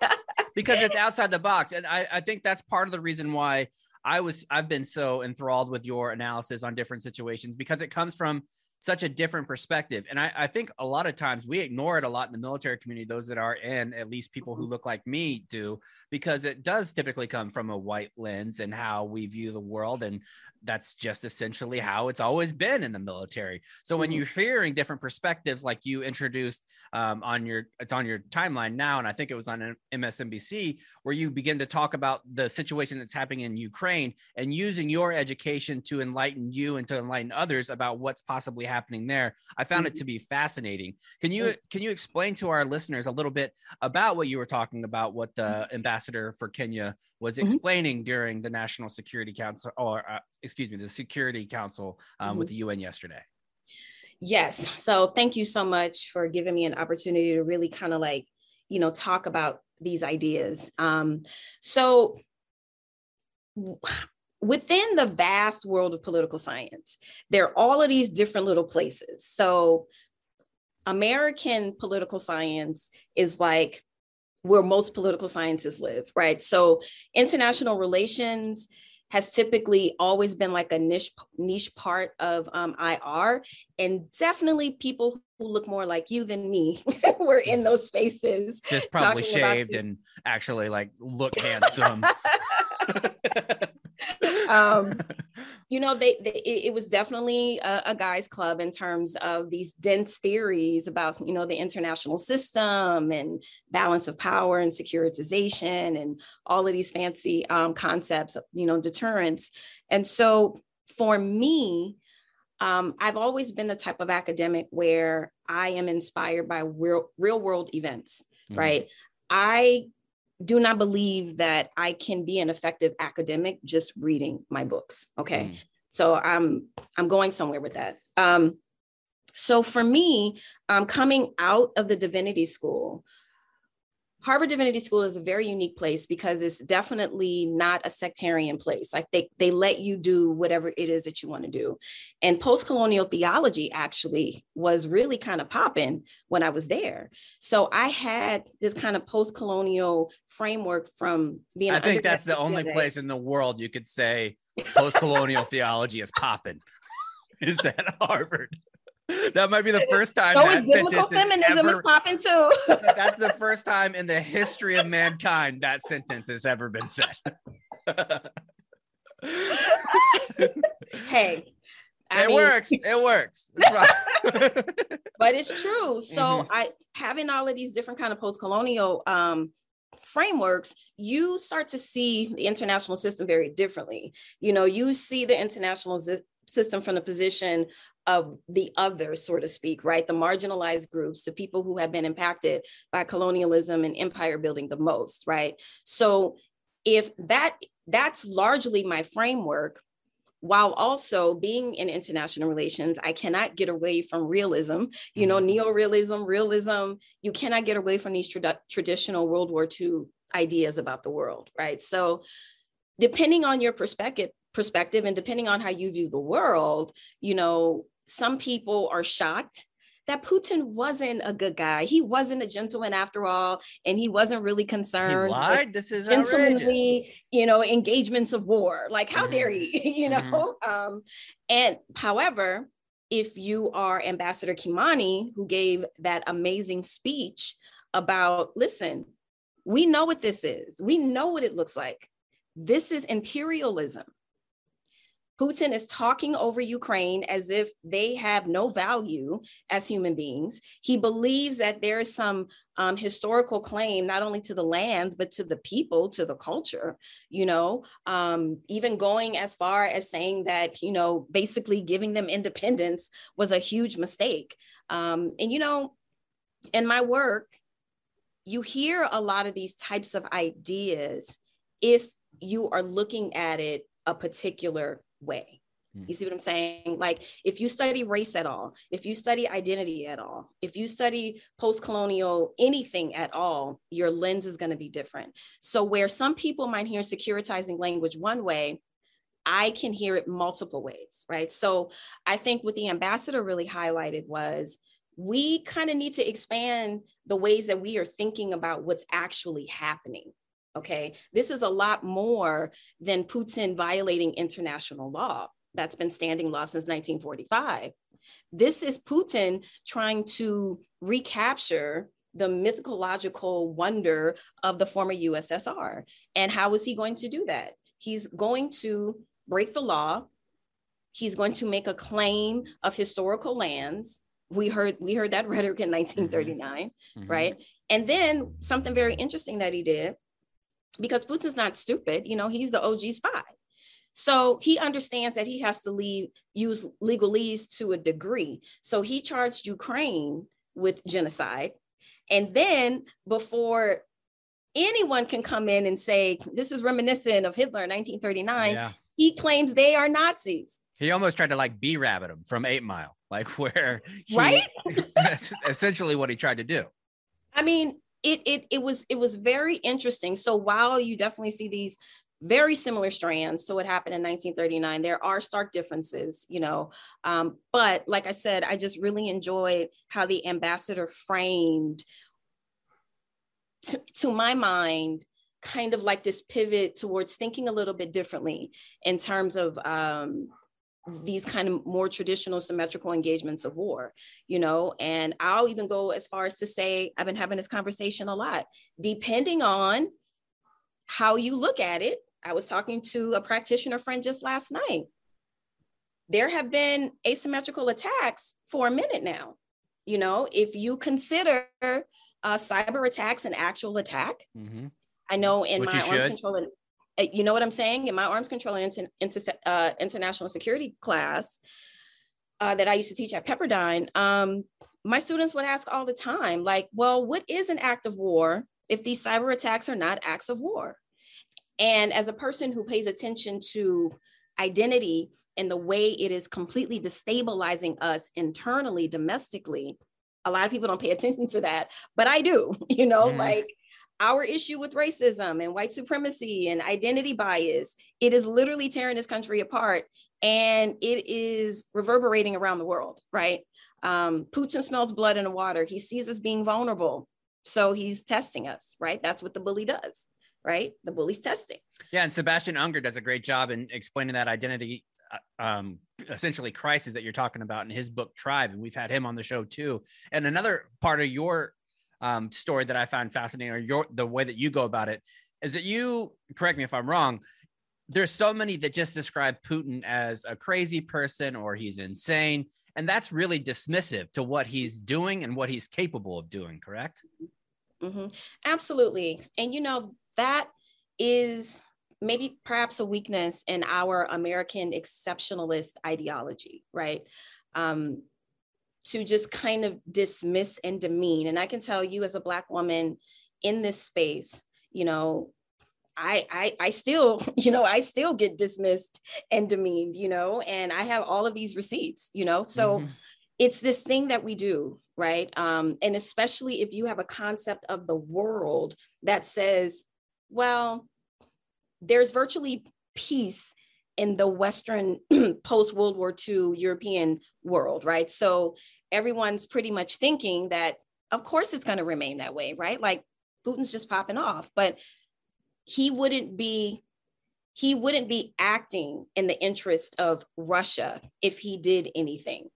(laughs) (laughs) because it's outside the box. And I, I think that's part of the reason why I was I've been so enthralled with your analysis on different situations because it comes from such a different perspective. And I, I, think a lot of times we ignore it a lot in the military community, those that are in, at least people who mm-hmm. look like me do, because it does typically come from a white lens and how we view the world. And that's just essentially how it's always been in the military. So when mm-hmm. you're hearing different perspectives, like you introduced um, on your, it's on your timeline now, and I think it was on MSNBC, where you begin to talk about the situation that's happening in Ukraine and using your education to enlighten you and to enlighten others about what's possibly happening there. I found mm-hmm. it to be fascinating. Can you can you explain to our listeners a little bit about what you were talking about, what the mm-hmm. ambassador for Kenya was mm-hmm. explaining during the National Security Council or uh, excuse me, the Security Council um, mm-hmm. with the UN yesterday. Yes. So thank you so much for giving me an opportunity to really kind of like, you know, talk about these ideas. Um, so within the vast world of political science, there are all of these different little places. So American political science is like where most political scientists live, right? So international relations has typically always been like a niche niche part of um, IR, and definitely people who look more like you than me (laughs) were in those spaces. Just probably shaved and actually like look handsome. (laughs) (laughs) um, (laughs) you know, they, they it, was definitely a, a guys' club in terms of these dense theories about you know the international system and balance of power and securitization and all of these fancy um, concepts, you know, deterrence. And so for me, um, I've always been the type of academic where I am inspired by real, real world events, mm-hmm. right? I do not believe that I can be an effective academic just reading my books. Okay. Mm. So I'm I'm going somewhere with that. Um, so for me, um, coming out of the divinity school, Harvard Divinity School is a very unique place because it's definitely not a sectarian place. Like they, they let you do whatever it is that you want to do. And post colonial theology actually was really kind of popping when I was there. So I had this kind of post colonial framework from being. I think that's the only place in the world you could say post colonial theology is popping. (laughs) Is at Harvard? That might be the first time so that biblical feminism ever, is popping too. that's the first time in the history of mankind that sentence has ever been said. hey, I it mean, works. It works. (laughs) but it's true. So mm-hmm. I having all of these different kind of post-colonial um, frameworks, you start to see the international system very differently. You know, you see the international system from the position of the other, so to speak, right? The marginalized groups, the people who have been impacted by colonialism and empire building the most, right? So if that that's largely my framework, while also being in international relations, I cannot get away from realism, you know, mm-hmm. neo-realism, realism. You cannot get away from these tra- traditional World War II ideas about the world, right? So depending on your perspective, perspective and depending on how you view the world, you know, some people are shocked that Putin wasn't a good guy. He wasn't a gentleman after all, and he wasn't really concerned. He lied. This is outrageous. You know, engagements of war. Like, how mm-hmm. dare he? (laughs) You know. Mm-hmm. Um, and however, if you are Ambassador Kimani, who gave that amazing speech about, listen, we know what this is. We know what it looks like. This is imperialism. Putin is talking over Ukraine as if they have no value as human beings. He believes that there is some um, historical claim, not only to the lands, but to the people, to the culture, you know, um, even going as far as saying that, you know, basically giving them independence was a huge mistake. Um, and, you know, in my work, you hear a lot of these types of ideas if you are looking at it a particular way. Hmm. You see what I'm saying? Like, if you study race at all, if you study identity at all, if you study post colonial anything at all, your lens is going to be different. So, where some people might hear securitizing language one way, I can hear it multiple ways, right? So, I think what the ambassador really highlighted was we kind of need to expand the ways that we are thinking about what's actually happening Okay. This is a lot more than Putin violating international law that's been standing law since 1945. This is Putin trying to recapture the mythological wonder of the former USSR. And how is he going to do that? He's going to break the law. He's going to make a claim of historical lands. We heard we heard that rhetoric in 1939, mm-hmm. mm-hmm. right? And then something very interesting that he did because Putin's not stupid. You know, he's the OG spy. So he understands that he has to leave, use legalese to a degree. So he charged Ukraine with genocide. And then before anyone can come in and say, this is reminiscent of Hitler in 1939, yeah. he claims they are Nazis. He almost tried to like B-Rabbit him from Eight Mile, like (laughs) where he, right? (laughs) that's essentially what he tried to do. I mean, it it it was it was very interesting. So while you definitely see these very similar strands to what happened in 1939 there are stark differences you know um, but like i said i just really enjoyed how the ambassador framed to, to my mind kind of like this pivot towards thinking a little bit differently in terms of um, these kind of more traditional symmetrical engagements of war, you know, and I'll even go as far as to say, I've been having this conversation a lot, depending on how you look at it. I was talking to a practitioner friend just last night. There have been asymmetrical attacks for a minute now. You know, if you consider uh, cyber attacks an actual attack, mm-hmm. I know in Which my arms control uh, you know what I'm saying? In my arms control and inter, inter, uh, international security class uh, that I used to teach at Pepperdine, um, my students would ask all the time, like, well, what is an act of war if these cyber attacks are not acts of war? And as a person who pays attention to identity and the way it is completely destabilizing us internally, domestically, a lot of people don't pay attention to that, but I do, (laughs) you know, mm. like our issue with racism and white supremacy and identity bias, it is literally tearing this country apart and it is reverberating around the world, right? Um, Putin smells blood in the water. He sees us being vulnerable. So he's testing us, right? That's what the bully does, right? The bully's testing. Yeah. And Sebastian Junger does a great job in explaining that identity uh, um, essentially crisis that you're talking about in his book Tribe, and we've had him on the show too. And another part of your um, story that I found fascinating, or your the way that you go about it, is that you correct me if I'm wrong. There's so many that just describe Putin as a crazy person or he's insane, and that's really dismissive to what he's doing and what he's capable of doing. Correct? Mm-hmm. Absolutely, and you know that is maybe perhaps a weakness in our American exceptionalist ideology, right? Um, to just kind of dismiss and demean. And I can tell you, as a Black woman in this space, you know, I, I I still, (laughs) you know, I still get dismissed and demeaned, you know, and I have all of these receipts, you know. So mm-hmm. it's this thing that we do, right? Um, and especially if you have a concept of the world that says, well, there's virtually peace in the Western (clears throat) post World War II European world, right? So everyone's pretty much thinking that, of course, it's going to remain that way, right? Like Putin's just popping off, but he wouldn't be he wouldn't be acting in the interest of Russia if he did anything.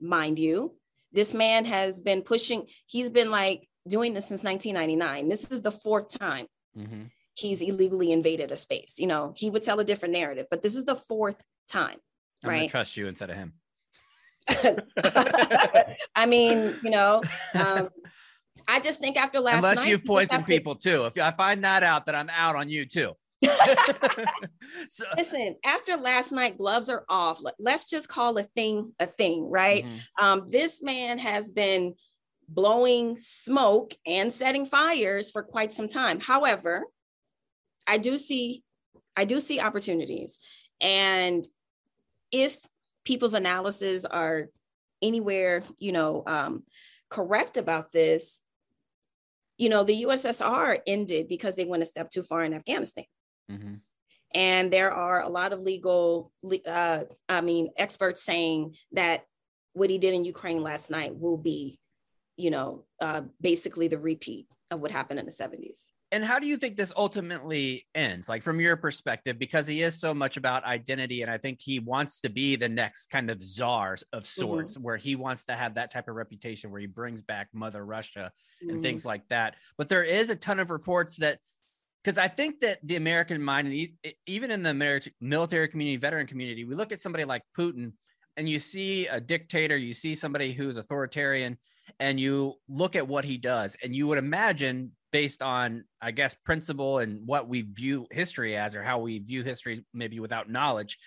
Mind you, this man has been pushing, he's been like doing this since 1999. This is the fourth time mm-hmm. He's illegally invaded a space. You know, he would tell a different narrative, but this is the fourth time. I'm right? gonna trust you instead of him. (laughs) I mean, you know, um, (laughs) I just think after last unless night, you've poisoned people too. If I find that out, then I'm out on you too. (laughs) so, Listen, after last night, gloves are off. Let's just call a thing a thing, right? Mm-hmm. Um, this man has been blowing smoke and setting fires for quite some time. However, I do see, I do see opportunities, and if people's analysis are anywhere, you know, um, correct about this, you know, the USSR ended because they went a step too far in Afghanistan. Mm-hmm. And there are a lot of legal, uh, I mean, experts saying that what he did in Ukraine last night will be, you know, uh, basically the repeat of what happened in the 70s. And how do you think this ultimately ends? Like from your perspective, because he is so much about identity, and I think he wants to be the next kind of czar of sorts, mm-hmm. where he wants to have that type of reputation, where he brings back Mother Russia and mm-hmm. things like that. But there is a ton of reports that because I think that the American mind, and even in the military community, veteran community, we look at somebody like Putin and you see a dictator, you see somebody who's authoritarian, and you look at what he does, and you would imagine, based on, I guess, principle and what we view history as, or how we view history maybe without knowledge,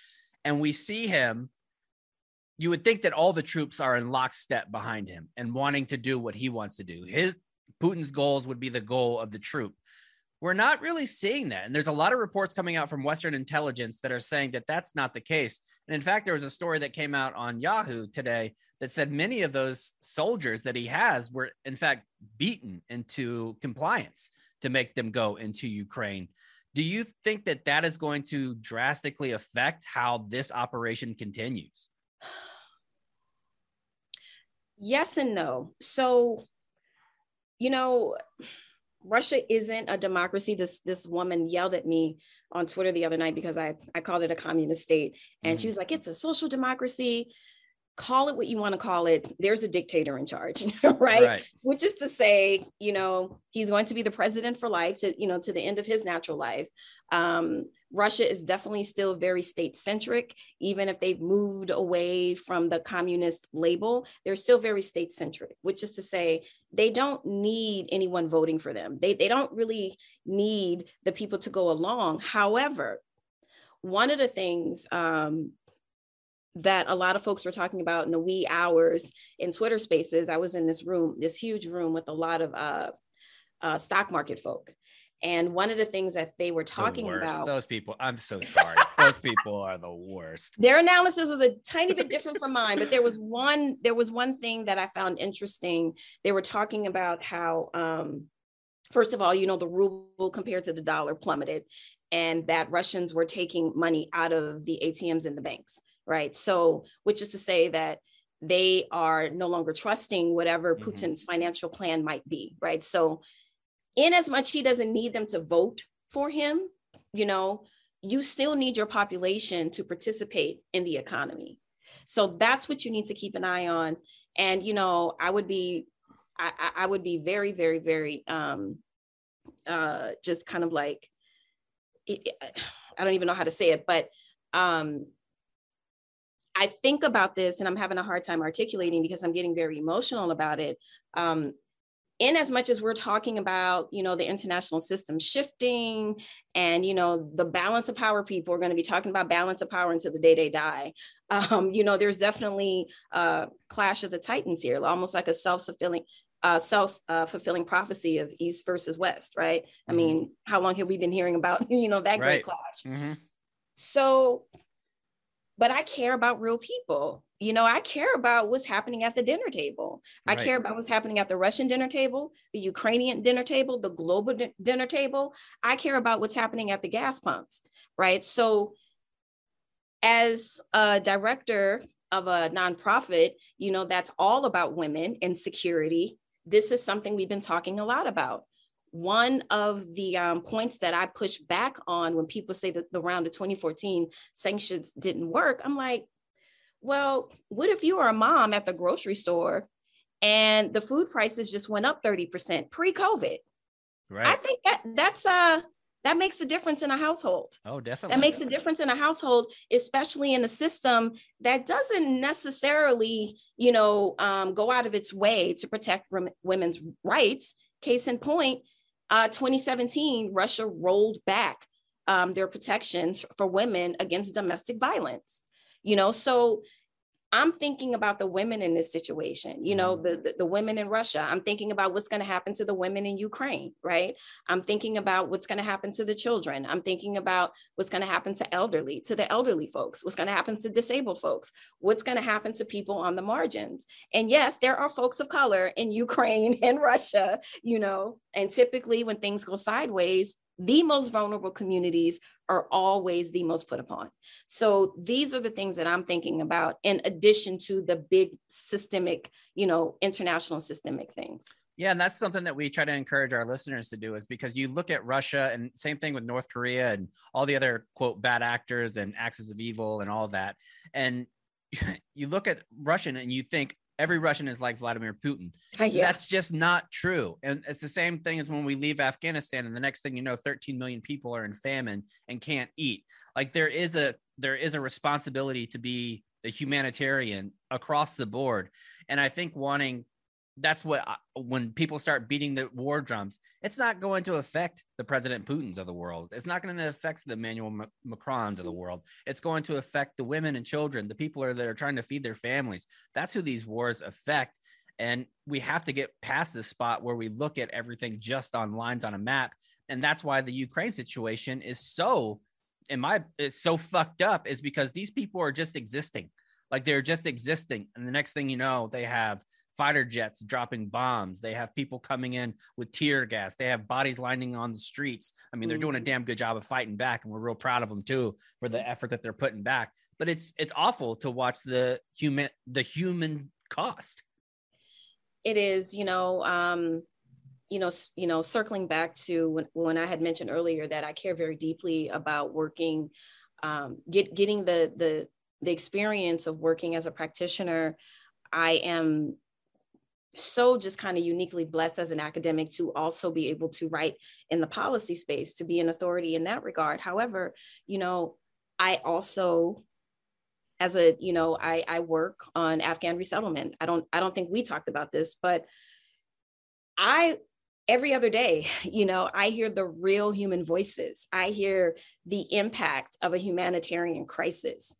and we see him, you would think that all the troops are in lockstep behind him and wanting to do what he wants to do. His Putin's goals would be the goal of the troop we're not really seeing that. And there's a lot of reports coming out from Western intelligence that are saying that that's not the case. And in fact, there was a story that came out on Yahoo today that said many of those soldiers that he has were, in fact, beaten into compliance to make them go into Ukraine. Do you think that that is going to drastically affect how this operation continues? (sighs) Yes and no. So, you know, Russia isn't a democracy. This this woman yelled at me on Twitter the other night because I I called it a communist state, and mm-hmm. she was like, "It's a social democracy." Call it what you want to call it. There's a dictator in charge, (laughs) right? right? Which is to say, you know, he's going to be the president for life to you know to the end of his natural life. Um, Russia is definitely still very state centric, even if they've moved away from the communist label, they're still very state centric, which is to say, they don't need anyone voting for them. They, they don't really need the people to go along. However, one of the things um, that a lot of folks were talking about in the wee hours in Twitter spaces, I was in this room, this huge room with a lot of uh, uh, stock market folk. And one of the things that they were talking the about those people, I'm so sorry. (laughs) those people are the worst. Their analysis was a tiny bit different from mine, but there was one, there was one thing that I found interesting. They were talking about how um, first of all, you know, the ruble compared to the dollar plummeted, and that Russians were taking money out of the ATMs in the banks, right? So, which is to say that they are no longer trusting whatever mm-hmm. Putin's financial plan might be, right? So in as much he doesn't need them to vote for him, you know, you still need your population to participate in the economy. So that's what you need to keep an eye on. And you know, I would be, I, I would be very, very, very, um, uh, just kind of like, I don't even know how to say it, but um, I think about this and I'm having a hard time articulating because I'm getting very emotional about it. Um, in as much as we're talking about you know the international system shifting and you know the balance of power people are going to be talking about balance of power until the day they die (laughs) um, you know there's definitely a clash of the titans here almost like a self-fulfilling uh, self uh, fulfilling prophecy of East versus West, right? Mm-hmm. I mean, how long have we been hearing about (laughs) you know that right. great clash? Mm-hmm. So, but I care about real people. You know, I care about what's happening at the dinner table. Right. I care about what's happening at the Russian dinner table, the Ukrainian dinner table, the global di- dinner table. I care about what's happening at the gas pumps, right? So, as a director of a nonprofit, you know, that's all about women and security, this is something we've been talking a lot about. One of the um, points that I push back on when people say that the round of 2014 sanctions didn't work, I'm like, well, what if you are a mom at the grocery store and the food prices just went up 30% pre-COVID? Right. I think that that's a that makes a difference in a household. Oh, definitely. That makes a difference in a household, especially in a system that doesn't necessarily, you know, um, go out of its way to protect women's rights. Case in point, uh, 2017, Russia rolled back um, their protections for women against domestic violence. You know, so I'm thinking about the women in this situation, you know, mm-hmm. the, the, the women in Russia. I'm thinking about what's going to happen to the women in Ukraine, right? I'm thinking about what's going to happen to the children. I'm thinking about what's going to happen to elderly, to the elderly folks, what's going to happen to disabled folks, what's going to happen to people on the margins. And yes, there are folks of color in (laughs) Ukraine and Russia, you know, and typically when things go sideways, the most vulnerable communities are always the most put upon. So these are the things that I'm thinking about in addition to the big systemic, you know, international systemic things. Yeah, and that's something that we try to encourage our listeners to do is because you look at Russia and same thing with North Korea and all the other quote bad actors and axes of evil and all that. And (laughs) you look at Russian and you think, every Russian is like Vladimir Putin. Uh, yeah. That's just not true. And it's the same thing as when we leave Afghanistan and the next thing you know 13 million people are in famine and can't eat. Like there is a there is a responsibility to be a humanitarian across the board. And I think wanting that's what I, when people start beating the war drums, it's not going to affect the President Putin's of the world. It's not going to affect the Emmanuel Macrons of the world. It's going to affect the women and children, the people are, that are trying to feed their families. That's who these wars affect. And we have to get past this spot where we look at everything just on lines on a map. And that's why the Ukraine situation is so, in my, it's so fucked up, is because these people are just existing. Like they're just existing. And the next thing you know, they have fighter jets dropping bombs. They have people coming in with tear gas. They have bodies lining on the streets. I mean, they're doing a mm-hmm. damn good job of fighting back, and we're real proud of them too for the effort that they're putting back. But it's it's awful to watch the human the human cost. It is, you know, um, you know, you know, circling back to when, when I had mentioned earlier that I care very deeply about working, um, get getting the the the experience of working as a practitioner. I am so just kind of uniquely blessed as an academic to also be able to write in the policy space to be an authority in that regard. However you know i also as a you know i i work on afghan resettlement. I don't i don't think we talked about this but i every other day (laughs) you know i hear the real human voices. I hear the impact of a humanitarian crisis.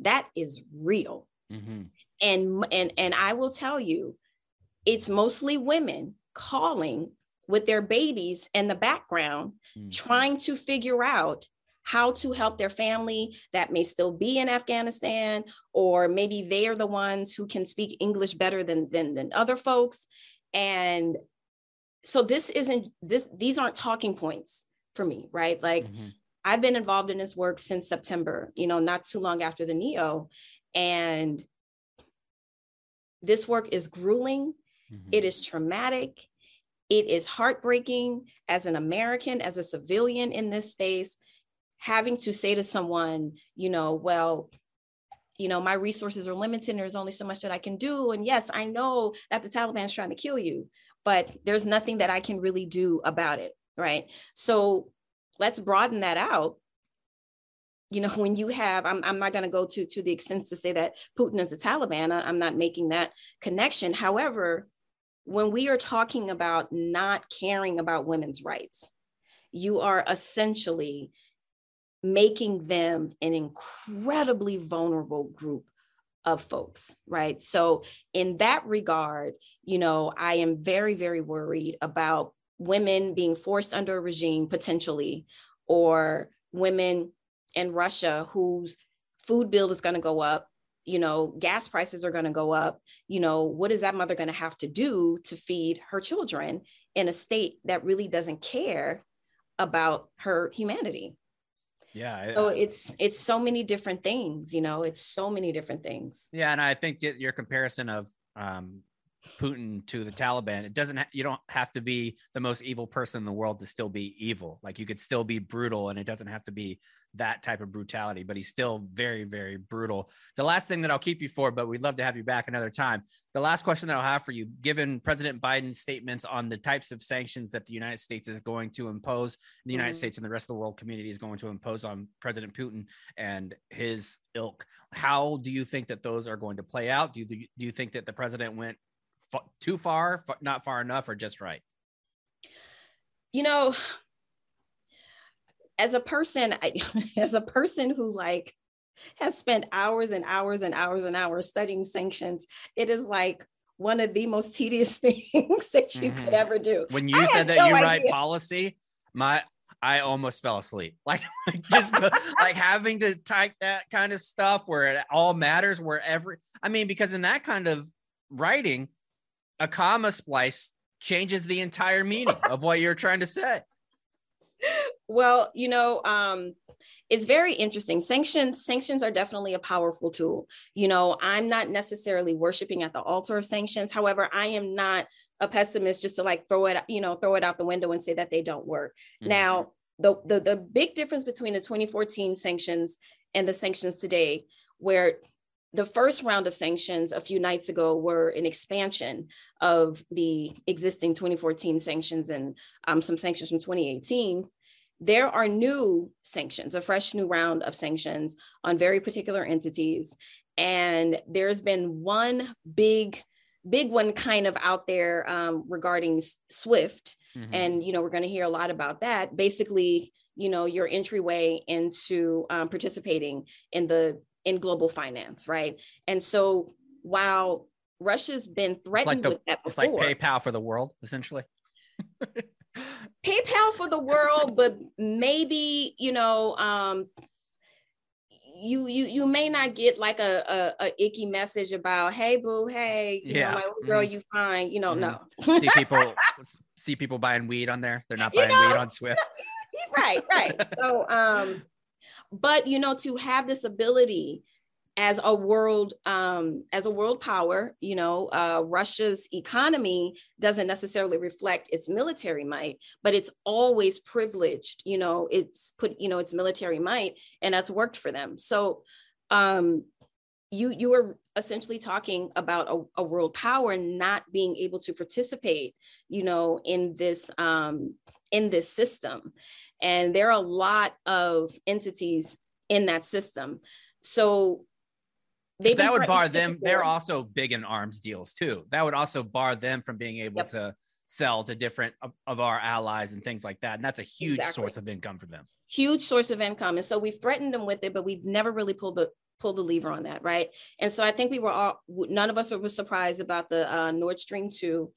That is real. Mm-hmm. and and and i will tell you it's mostly women calling with their babies in the background, mm-hmm. trying to figure out how to help their family that may still be in Afghanistan, or maybe they are the ones who can speak English better than, than, than other folks. And so this isn't this, these aren't talking points for me, right? Like mm-hmm. I've been involved in this work since September, you know, not too long after the NEO. And this work is grueling Mm-hmm. It is traumatic. It is heartbreaking as an American, as a civilian in this space, having to say to someone, you know, well, you know, my resources are limited and there's only so much that I can do. And yes, I know that the Taliban is trying to kill you, but there's nothing that I can really do about it. Right. So let's broaden that out you know (laughs) when you have i'm, I'm not going to go to to the extent to say that putin is a taliban I, i'm not making that connection however when we are talking about not caring about women's rights, you are essentially making them an incredibly vulnerable group of folks, right? So, in that regard, you know, I am very, very worried about women being forced under a regime potentially, or women in Russia whose food bill is going to go up, you know, gas prices are going to go up. You know, what is that mother going to have to do to feed her children in a state that really doesn't care about her humanity? Yeah. So it's it's so many different things, you know, it's so many different things. Yeah, and I think your comparison of um, Putin to the Taliban. It doesn't, ha- you don't have to be the most evil person in the world to still be evil. Like you could still be brutal and it doesn't have to be that type of brutality, but he's still very, very brutal. The last thing that I'll keep you for, but we'd love to have you back another time. The last question that I'll have for you, given President Biden's statements on the types of sanctions that the United States is going to impose, the United mm-hmm. States and the rest of the world community is going to impose on President Putin and his ilk. How do you think that those are going to play out? Do you, do you think that the president went too far, not far enough, or just right? You know, as a person, I, (laughs) as a person who like has spent hours and hours and hours and hours studying sanctions, it is like one of the most tedious (laughs) things that you mm-hmm. could ever do. When you I said that no you idea. write policy, my I almost fell asleep. (laughs) Like, like just like having to type that kind of stuff where it all matters, where every I mean, because in that kind of writing, a comma splice changes the entire meaning of what you're trying to say. Well, you know, um, it's very interesting. Sanctions, sanctions are definitely a powerful tool. You know, I'm not necessarily worshiping at the altar of sanctions. However, I am not a pessimist just to like throw it, you know, throw it out the window and say that they don't work. Mm-hmm. Now, the, the the big difference between the 2014 sanctions and the sanctions today, where the first round of sanctions a few nights ago were an expansion of the existing 2014 sanctions and um, some sanctions from 2018. There are new sanctions, a fresh new round of sanctions on very particular entities. And there's been one big, big one kind of out there um, regarding SWIFT. Mm-hmm. And, you know, we're going to hear a lot about that. Basically, you know, your entryway into um, participating in the in global finance, right? And so while Russia's been threatened like the, with that before, it's like PayPal for the world, essentially. (laughs) PayPal for the world, but maybe you know, um, you you you may not get like a, a, a icky message about hey boo hey you yeah know, my girl mm you fine you know mm-hmm. no see (laughs) people see people buying weed on there they're not buying you know, weed on Swift (laughs) right right so um but you know to have this ability as a world um, as a world power you know uh, russia's economy doesn't necessarily reflect its military might but it's always privileged you know it's put you know its military might and that's worked for them. So um, you you were essentially talking about a, a, world power not being able to participate you know in this um, in this system and there are a lot of entities in that system. So they. that would bar them. They're also big in arms deals too. That would also bar them from being able yep. to sell to different of, of, our allies and things like that. And that's a huge exactly. source of income for them. Huge source of income. And so we've threatened them with it, but we've never really pulled the pulled the lever on that, right? And so I think we were all none of us were surprised about the uh, Nord Stream two.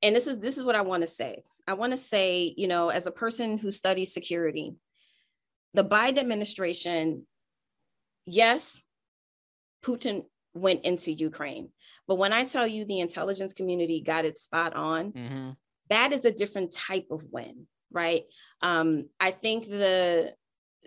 And this is this is what I want to say. I want to say, you know, as a person who studies security, the Biden administration, yes, Putin went into Ukraine. But when I tell you the intelligence community got it spot on, mm-hmm. that is a different type of win, right? Um, I think the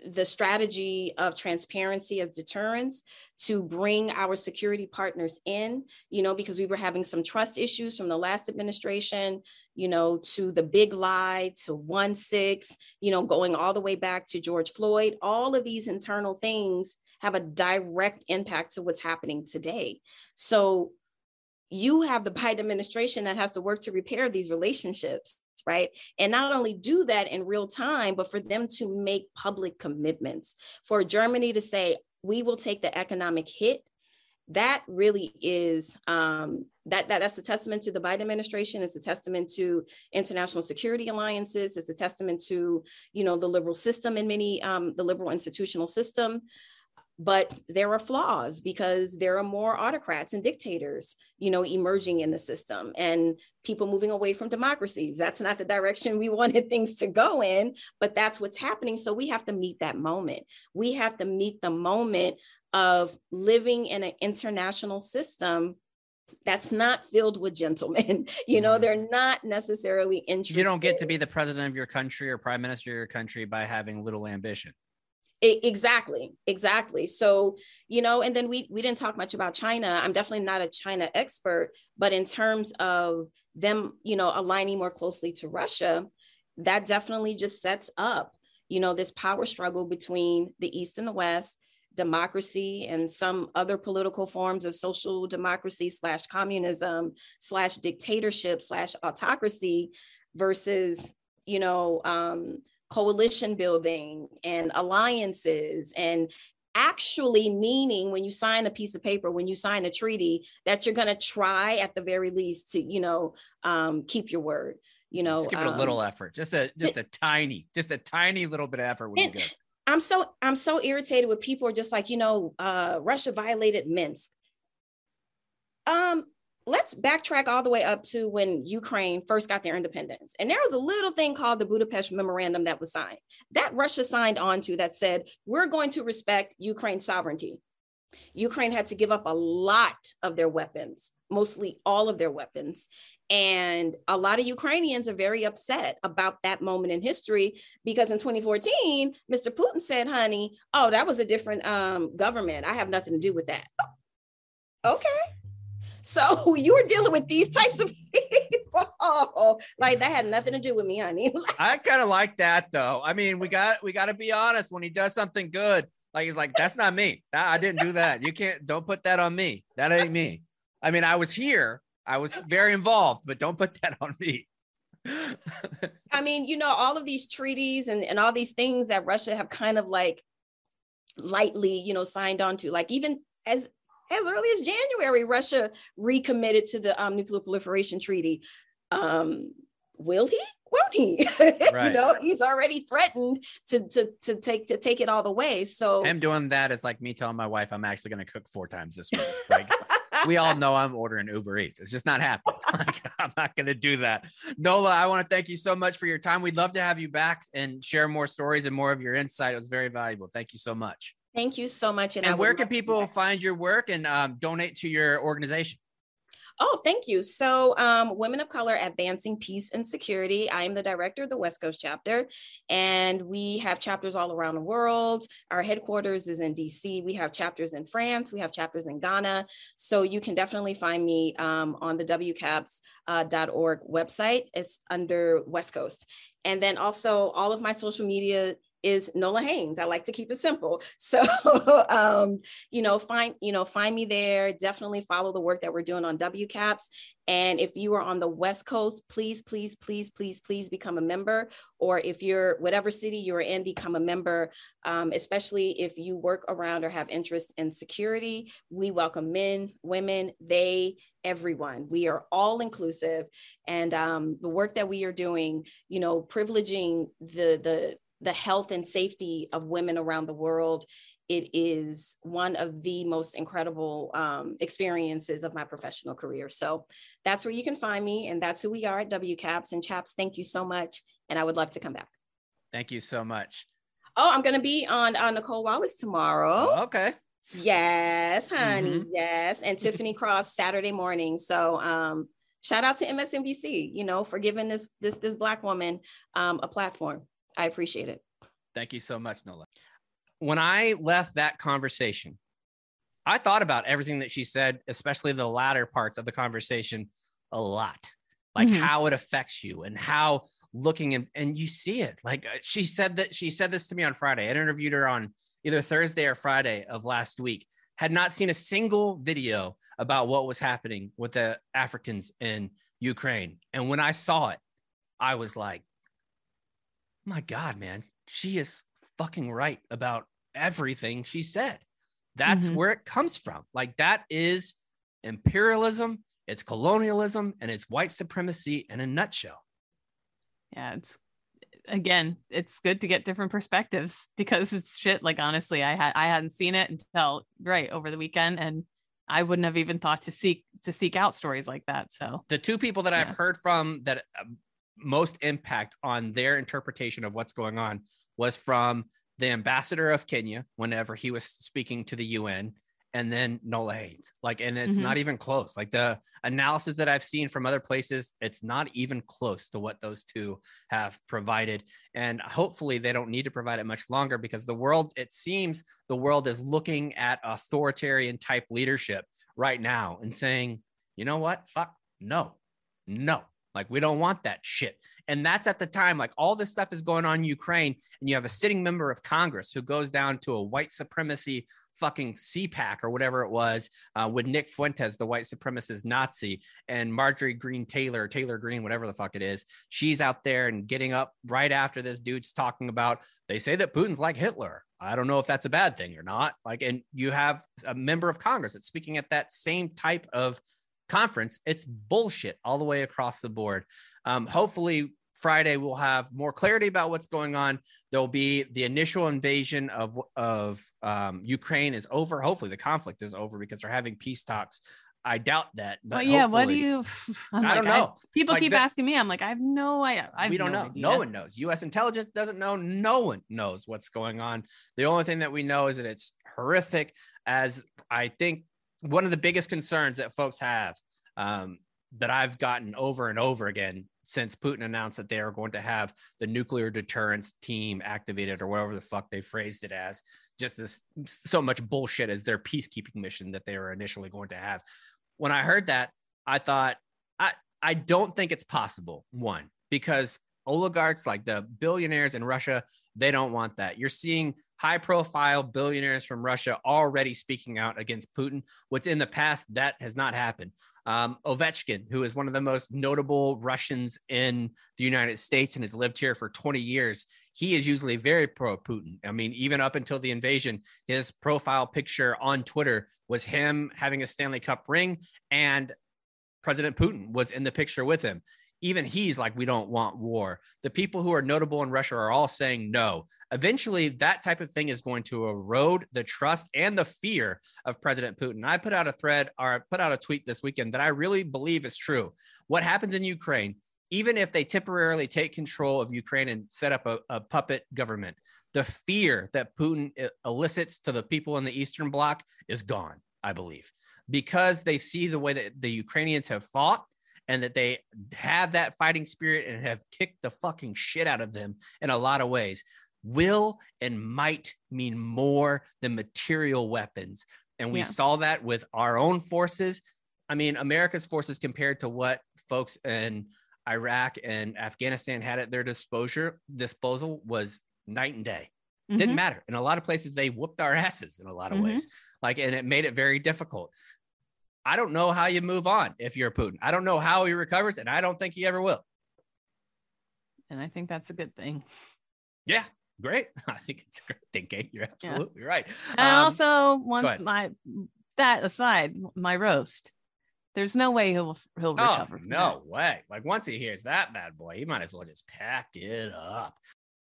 the strategy of transparency as deterrence to bring our security partners in, you know, because we were having some trust issues from the last administration, you know, to the big lie, to 1 6, you know, going all the way back to George Floyd. All of these internal things have a direct impact to what's happening today. So you have the Biden administration that has to work to repair these relationships right? And not only do that in real time, but for them to make public commitments. For Germany to say, we will take the economic hit that really is um, that, that that's a testament to the Biden administration. It's a testament to international security alliances. It's a testament to you know the liberal system in many um, the liberal institutional system. But there are flaws because there are more autocrats and dictators you know emerging in the system and people moving away from democracies that's not the direction we (laughs) wanted things to go in but that's what's happening so we have to meet that moment we have to meet the moment of living in an international system that's not filled with gentlemen. (laughs) You know, mm-hmm. they're not necessarily interested. You don't get to be the president of your country or prime minister of your country by having little ambition. Exactly, exactly. So, you know, and then we we didn't talk much about China. I'm definitely not a China expert, but in terms of them, you know, aligning more closely to Russia, that definitely just sets up, you know, this power struggle between the East and the West, democracy and some other political forms of social democracy slash communism slash dictatorship slash autocracy versus, you know, um, coalition building and alliances and actually meaning when you sign a piece of paper when you sign a treaty that you're going to try at the very least to you know um, keep your word you know just give it a little um, effort just a just a tiny just a tiny little bit of effort would be good i'm so i'm so irritated with people are just like you know uh russia violated minsk. Um let's backtrack all the way up to when Ukraine first got their independence. And there was a little thing called the Budapest Memorandum that was signed, that Russia signed on to that said, we're going to respect Ukraine's sovereignty. Ukraine had to give up a lot of their weapons, mostly all of their weapons. And a lot of Ukrainians are very upset about that moment in history because in 2014, Mr. Putin said, honey, oh, that was a different um, government. I have nothing to do with that. okay so (laughs) you were dealing with these types of (laughs) people. like that had nothing to do with me, honey. (laughs) I kind of like that though. I mean, we got we got to be honest. When he does something good, like he's like, "That's not me. I didn't do that. You can't. Don't put that on me. That ain't me." I mean, I was here. I was very involved, but don't put that on me. I mean, you know, all of these treaties and, and all these things that Russia have kind of like lightly, you know, signed on to, like even as as early as January, Russia recommitted to the um, nuclear proliferation treaty. Um, will he? Won't he? (laughs) Right. you know, he's already threatened to, to to take to take it all the way. So him doing that is like me telling my wife I'm actually going to cook four times this week. Like we all know I'm ordering Uber Eats. It's just not happening. (laughs) Like, I'm not going to do that. Nola, I want to thank you so much for your time. We'd love to have you back and share more stories and more of your insight. It was very valuable. Thank you so much. Thank you so much. And, and where can people find your work and um, donate to your organization? Oh, thank you. So, um, Women of Color Advancing Peace and Security. I am the director of the West Coast chapter, and we have chapters all around the world. Our headquarters is in DC. We have chapters in France. We have chapters in Ghana. So, you can definitely find me um, on the WCAPS.org uh, website. It's under West Coast. And then also, all of my social media is Nola Haynes. I like to keep it simple. (laughs) So, um, you know, find, you know, find me there. Definitely follow the work that we're doing on WCAPS. And if you are on the West Coast, please, please, please, please, please become a member. Or if you're whatever city you're in, become a member. Um, especially if you work around or have interest in security. We welcome men, women, they, everyone. We are all inclusive, and um, the work that we are doing, you know, privileging the the the health and safety of women around the world it is one of the most incredible um, experiences of my professional career. So that's where you can find me, and that's who we are at WCAPS. And Chaps, thank you so much, and I would love to come back. Thank you so much. Oh, I'm going to be on uh, Nicolle Wallace tomorrow. Oh, okay. Yes, honey. Mm-hmm. Yes, and Tiffany (laughs) Cross Saturday morning. So, um, shout out to MSNBC, you know, for giving this this this black woman um, a platform. I appreciate it. Thank you so much, Nola. When I left that conversation, I thought about everything that she said, especially the latter parts of the conversation, a lot. Like mm-hmm. how it affects you and how looking and, and you see it. Like uh, she said that she said this to me on Friday. I interviewed her on either Thursday or Friday of last week. Had not seen a single video about what was happening with the Africans in Ukraine. And when I saw it, I was like, my God, man, she is fucking right about everything she said. That's mm-hmm. where it comes from. Like that is imperialism, it's colonialism, and it's white supremacy in a nutshell. Yeah, it's again, it's good to get different perspectives (laughs) because it's shit. Like honestly, I had I hadn't seen it until right over the weekend, and I wouldn't have even thought to seek to seek out stories like that. So the two people that yeah. I've heard from that uh, most impact on their interpretation of what's going on was from the ambassador of Kenya whenever he was speaking to the UN and then Nola Haynes. Like, and it's mm-hmm. not even close. Like the analysis that I've seen from other places, it's not even close to what those two have provided. And hopefully they don't need to provide it much longer because the world, it seems the world is looking at authoritarian type leadership right now and saying, you know what? Fuck, no, no. Like, we don't want that shit. And that's at the time, like, all this stuff is going on in Ukraine, and you have a sitting member of Congress who goes down to a white supremacy fucking CPAC or whatever it was uh, with Nick Fuentes, the white supremacist Nazi, and Marjorie Greene Taylor, Taylor Greene, whatever the fuck it is. She's out there and getting up right after this dude's talking about, they say that Putin's like Hitler. I don't know if that's a bad thing or not. Like, and you have a member of Congress that's speaking at that same type of conference, it's bullshit all the way across the board. Um, hopefully, Friday we'll have more clarity about what's going on. There'll be the initial invasion of of um, Ukraine is over. Hopefully, the conflict is over because they're having peace talks. I doubt that. But well, yeah, what do you? (laughs) (laughs) I'm I do not know. I, people like keep that, asking me. I'm like, I have no idea. I we don't no know. Idea. No one knows. U.S. intelligence doesn't know. No one knows what's going on. The only thing that we know is that it's horrific. As I think one of the biggest concerns that folks have um, that I've gotten over and over again since Putin announced that they are going to have the nuclear deterrence team activated or whatever the fuck they phrased it as. Just this so much bullshit as their peacekeeping mission that they were initially going to have. When I heard that, I thought I I don't think it's possible. One, because oligarchs like the billionaires in Russia, they don't want that. You're seeing high profile billionaires from Russia already speaking out against Putin, What's in the past that has not happened. Um, Ovechkin, who is one of the most notable Russians in the United States and has lived here for 20 years, he is usually very pro Putin. I mean, even up until the invasion, his profile picture on Twitter was him having a Stanley Cup ring and President Putin was in the picture with him even he's like, we don't want war. The people who are notable in Russia are all saying no. Eventually, that type of thing is going to erode the trust and the fear of President Putin. I put out a thread or put out a tweet this weekend that I really believe is true. What happens in Ukraine, even if they temporarily take control of Ukraine and set up a, a puppet government, the fear that Putin uh, elicits to the people in the Eastern Bloc is gone, I believe, because they see the way that the Ukrainians have fought and that they have that fighting spirit and have kicked the fucking shit out of them in a lot of ways. Will and might mean more than material weapons. And we yeah. saw that with our own forces. I mean, America's forces compared to what folks in Iraq and Afghanistan had at their disposal disposal was night and day. Mm-hmm. Didn't matter. In a lot of places, they whooped our asses in a lot of mm-hmm. ways. Like, and it made it very difficult. I don't know how you move on if you're Putin. I don't know how he recovers, and I don't think he ever will. And I think that's a good thing. Yeah, great. (laughs) I think it's a great thing, Kate. You're absolutely yeah. right. And um, also, once my that aside, my roast. There's no way he'll he'll oh, recover. Oh, no that. way! Like once he hears that bad boy, he might as well just pack it up.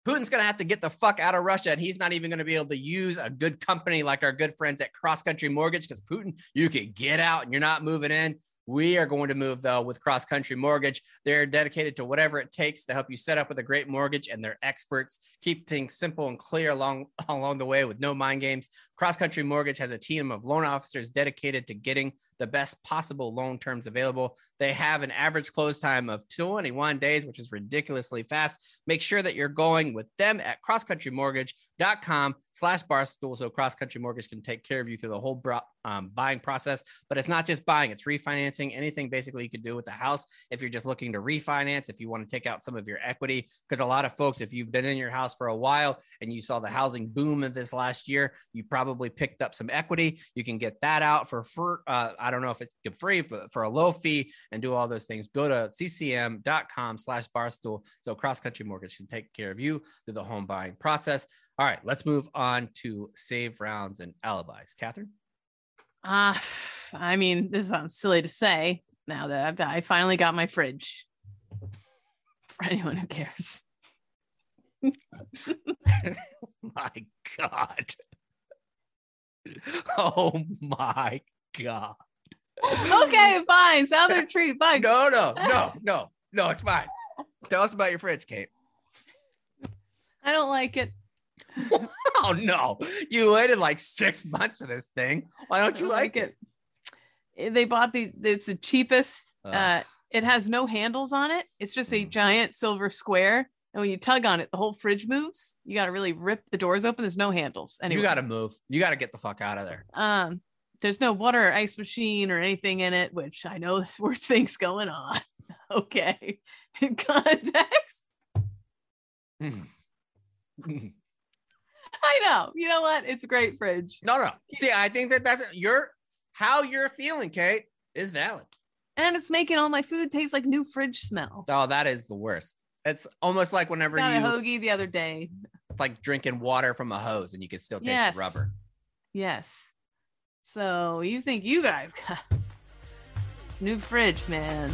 Putin's going to have to get the fuck out of Russia, and he's not even going to be able to use a good company like our good friends at Cross Country Mortgage because Putin, you can get out and you're not moving in. We are going to move though with Cross Country Mortgage. They're dedicated to whatever it takes to help you set up with a great mortgage, and they're experts. Keep things simple and clear along (laughs) along the way with no mind games. Cross Country Mortgage has a team of loan officers dedicated to getting the best possible loan terms available. They have an average close time of 21 days, which is ridiculously fast. Make sure that you're going with them at crosscountrymortgage.com slash barstool so Cross Country Mortgage can take care of you through the whole um, buying process. But it's not just buying, it's refinancing. Anything basically you could do with the house if you're just looking to refinance, if you want to take out some of your equity. Because a lot of folks, if you've been in your house for a while and you saw the housing boom of this last year, you probably picked up some equity. You can get that out for, for uh, I don't know if it's free for, for a low fee and do all those things. Go to ccm.com slash barstool. So cross country mortgage can take care of you through the home buying process. All right, let's move on to save rounds and alibis. Catherine? Uh, (sighs) I mean, this sounds silly to say now that I've, I finally got my fridge for anyone who cares. (laughs) my God. Oh my God. okay, fine. Southern treat, fine. No, no, no, no, no, it's fine. Tell us about your fridge, Kate. I don't like it. Oh no. You waited like six months for this thing. Why don't you like, it? it? They bought the it's the cheapest. Ugh. Uh it has no handles on it. It's just a Mm. giant silver square. And when you tug on it, the whole fridge moves. You got to really rip the doors open. There's no handles. Anyway, You gotta move. You gotta get the fuck out of there. um, there's no water or ice machine or anything in it, which I know there's (laughs) worse things going on. (laughs) okay. In (laughs) context, I know. You know what? It's a great fridge. No, no. See, I think that that's your how you're feeling, Kate, is valid. And it's making all my food taste like new fridge smell. Oh, that is the worst. It's almost like whenever Got a you hoagie the other day. like drinking water from a hose and you can still taste Yes. the rubber. Yes. So you think you guys got (laughs) this new fridge, man?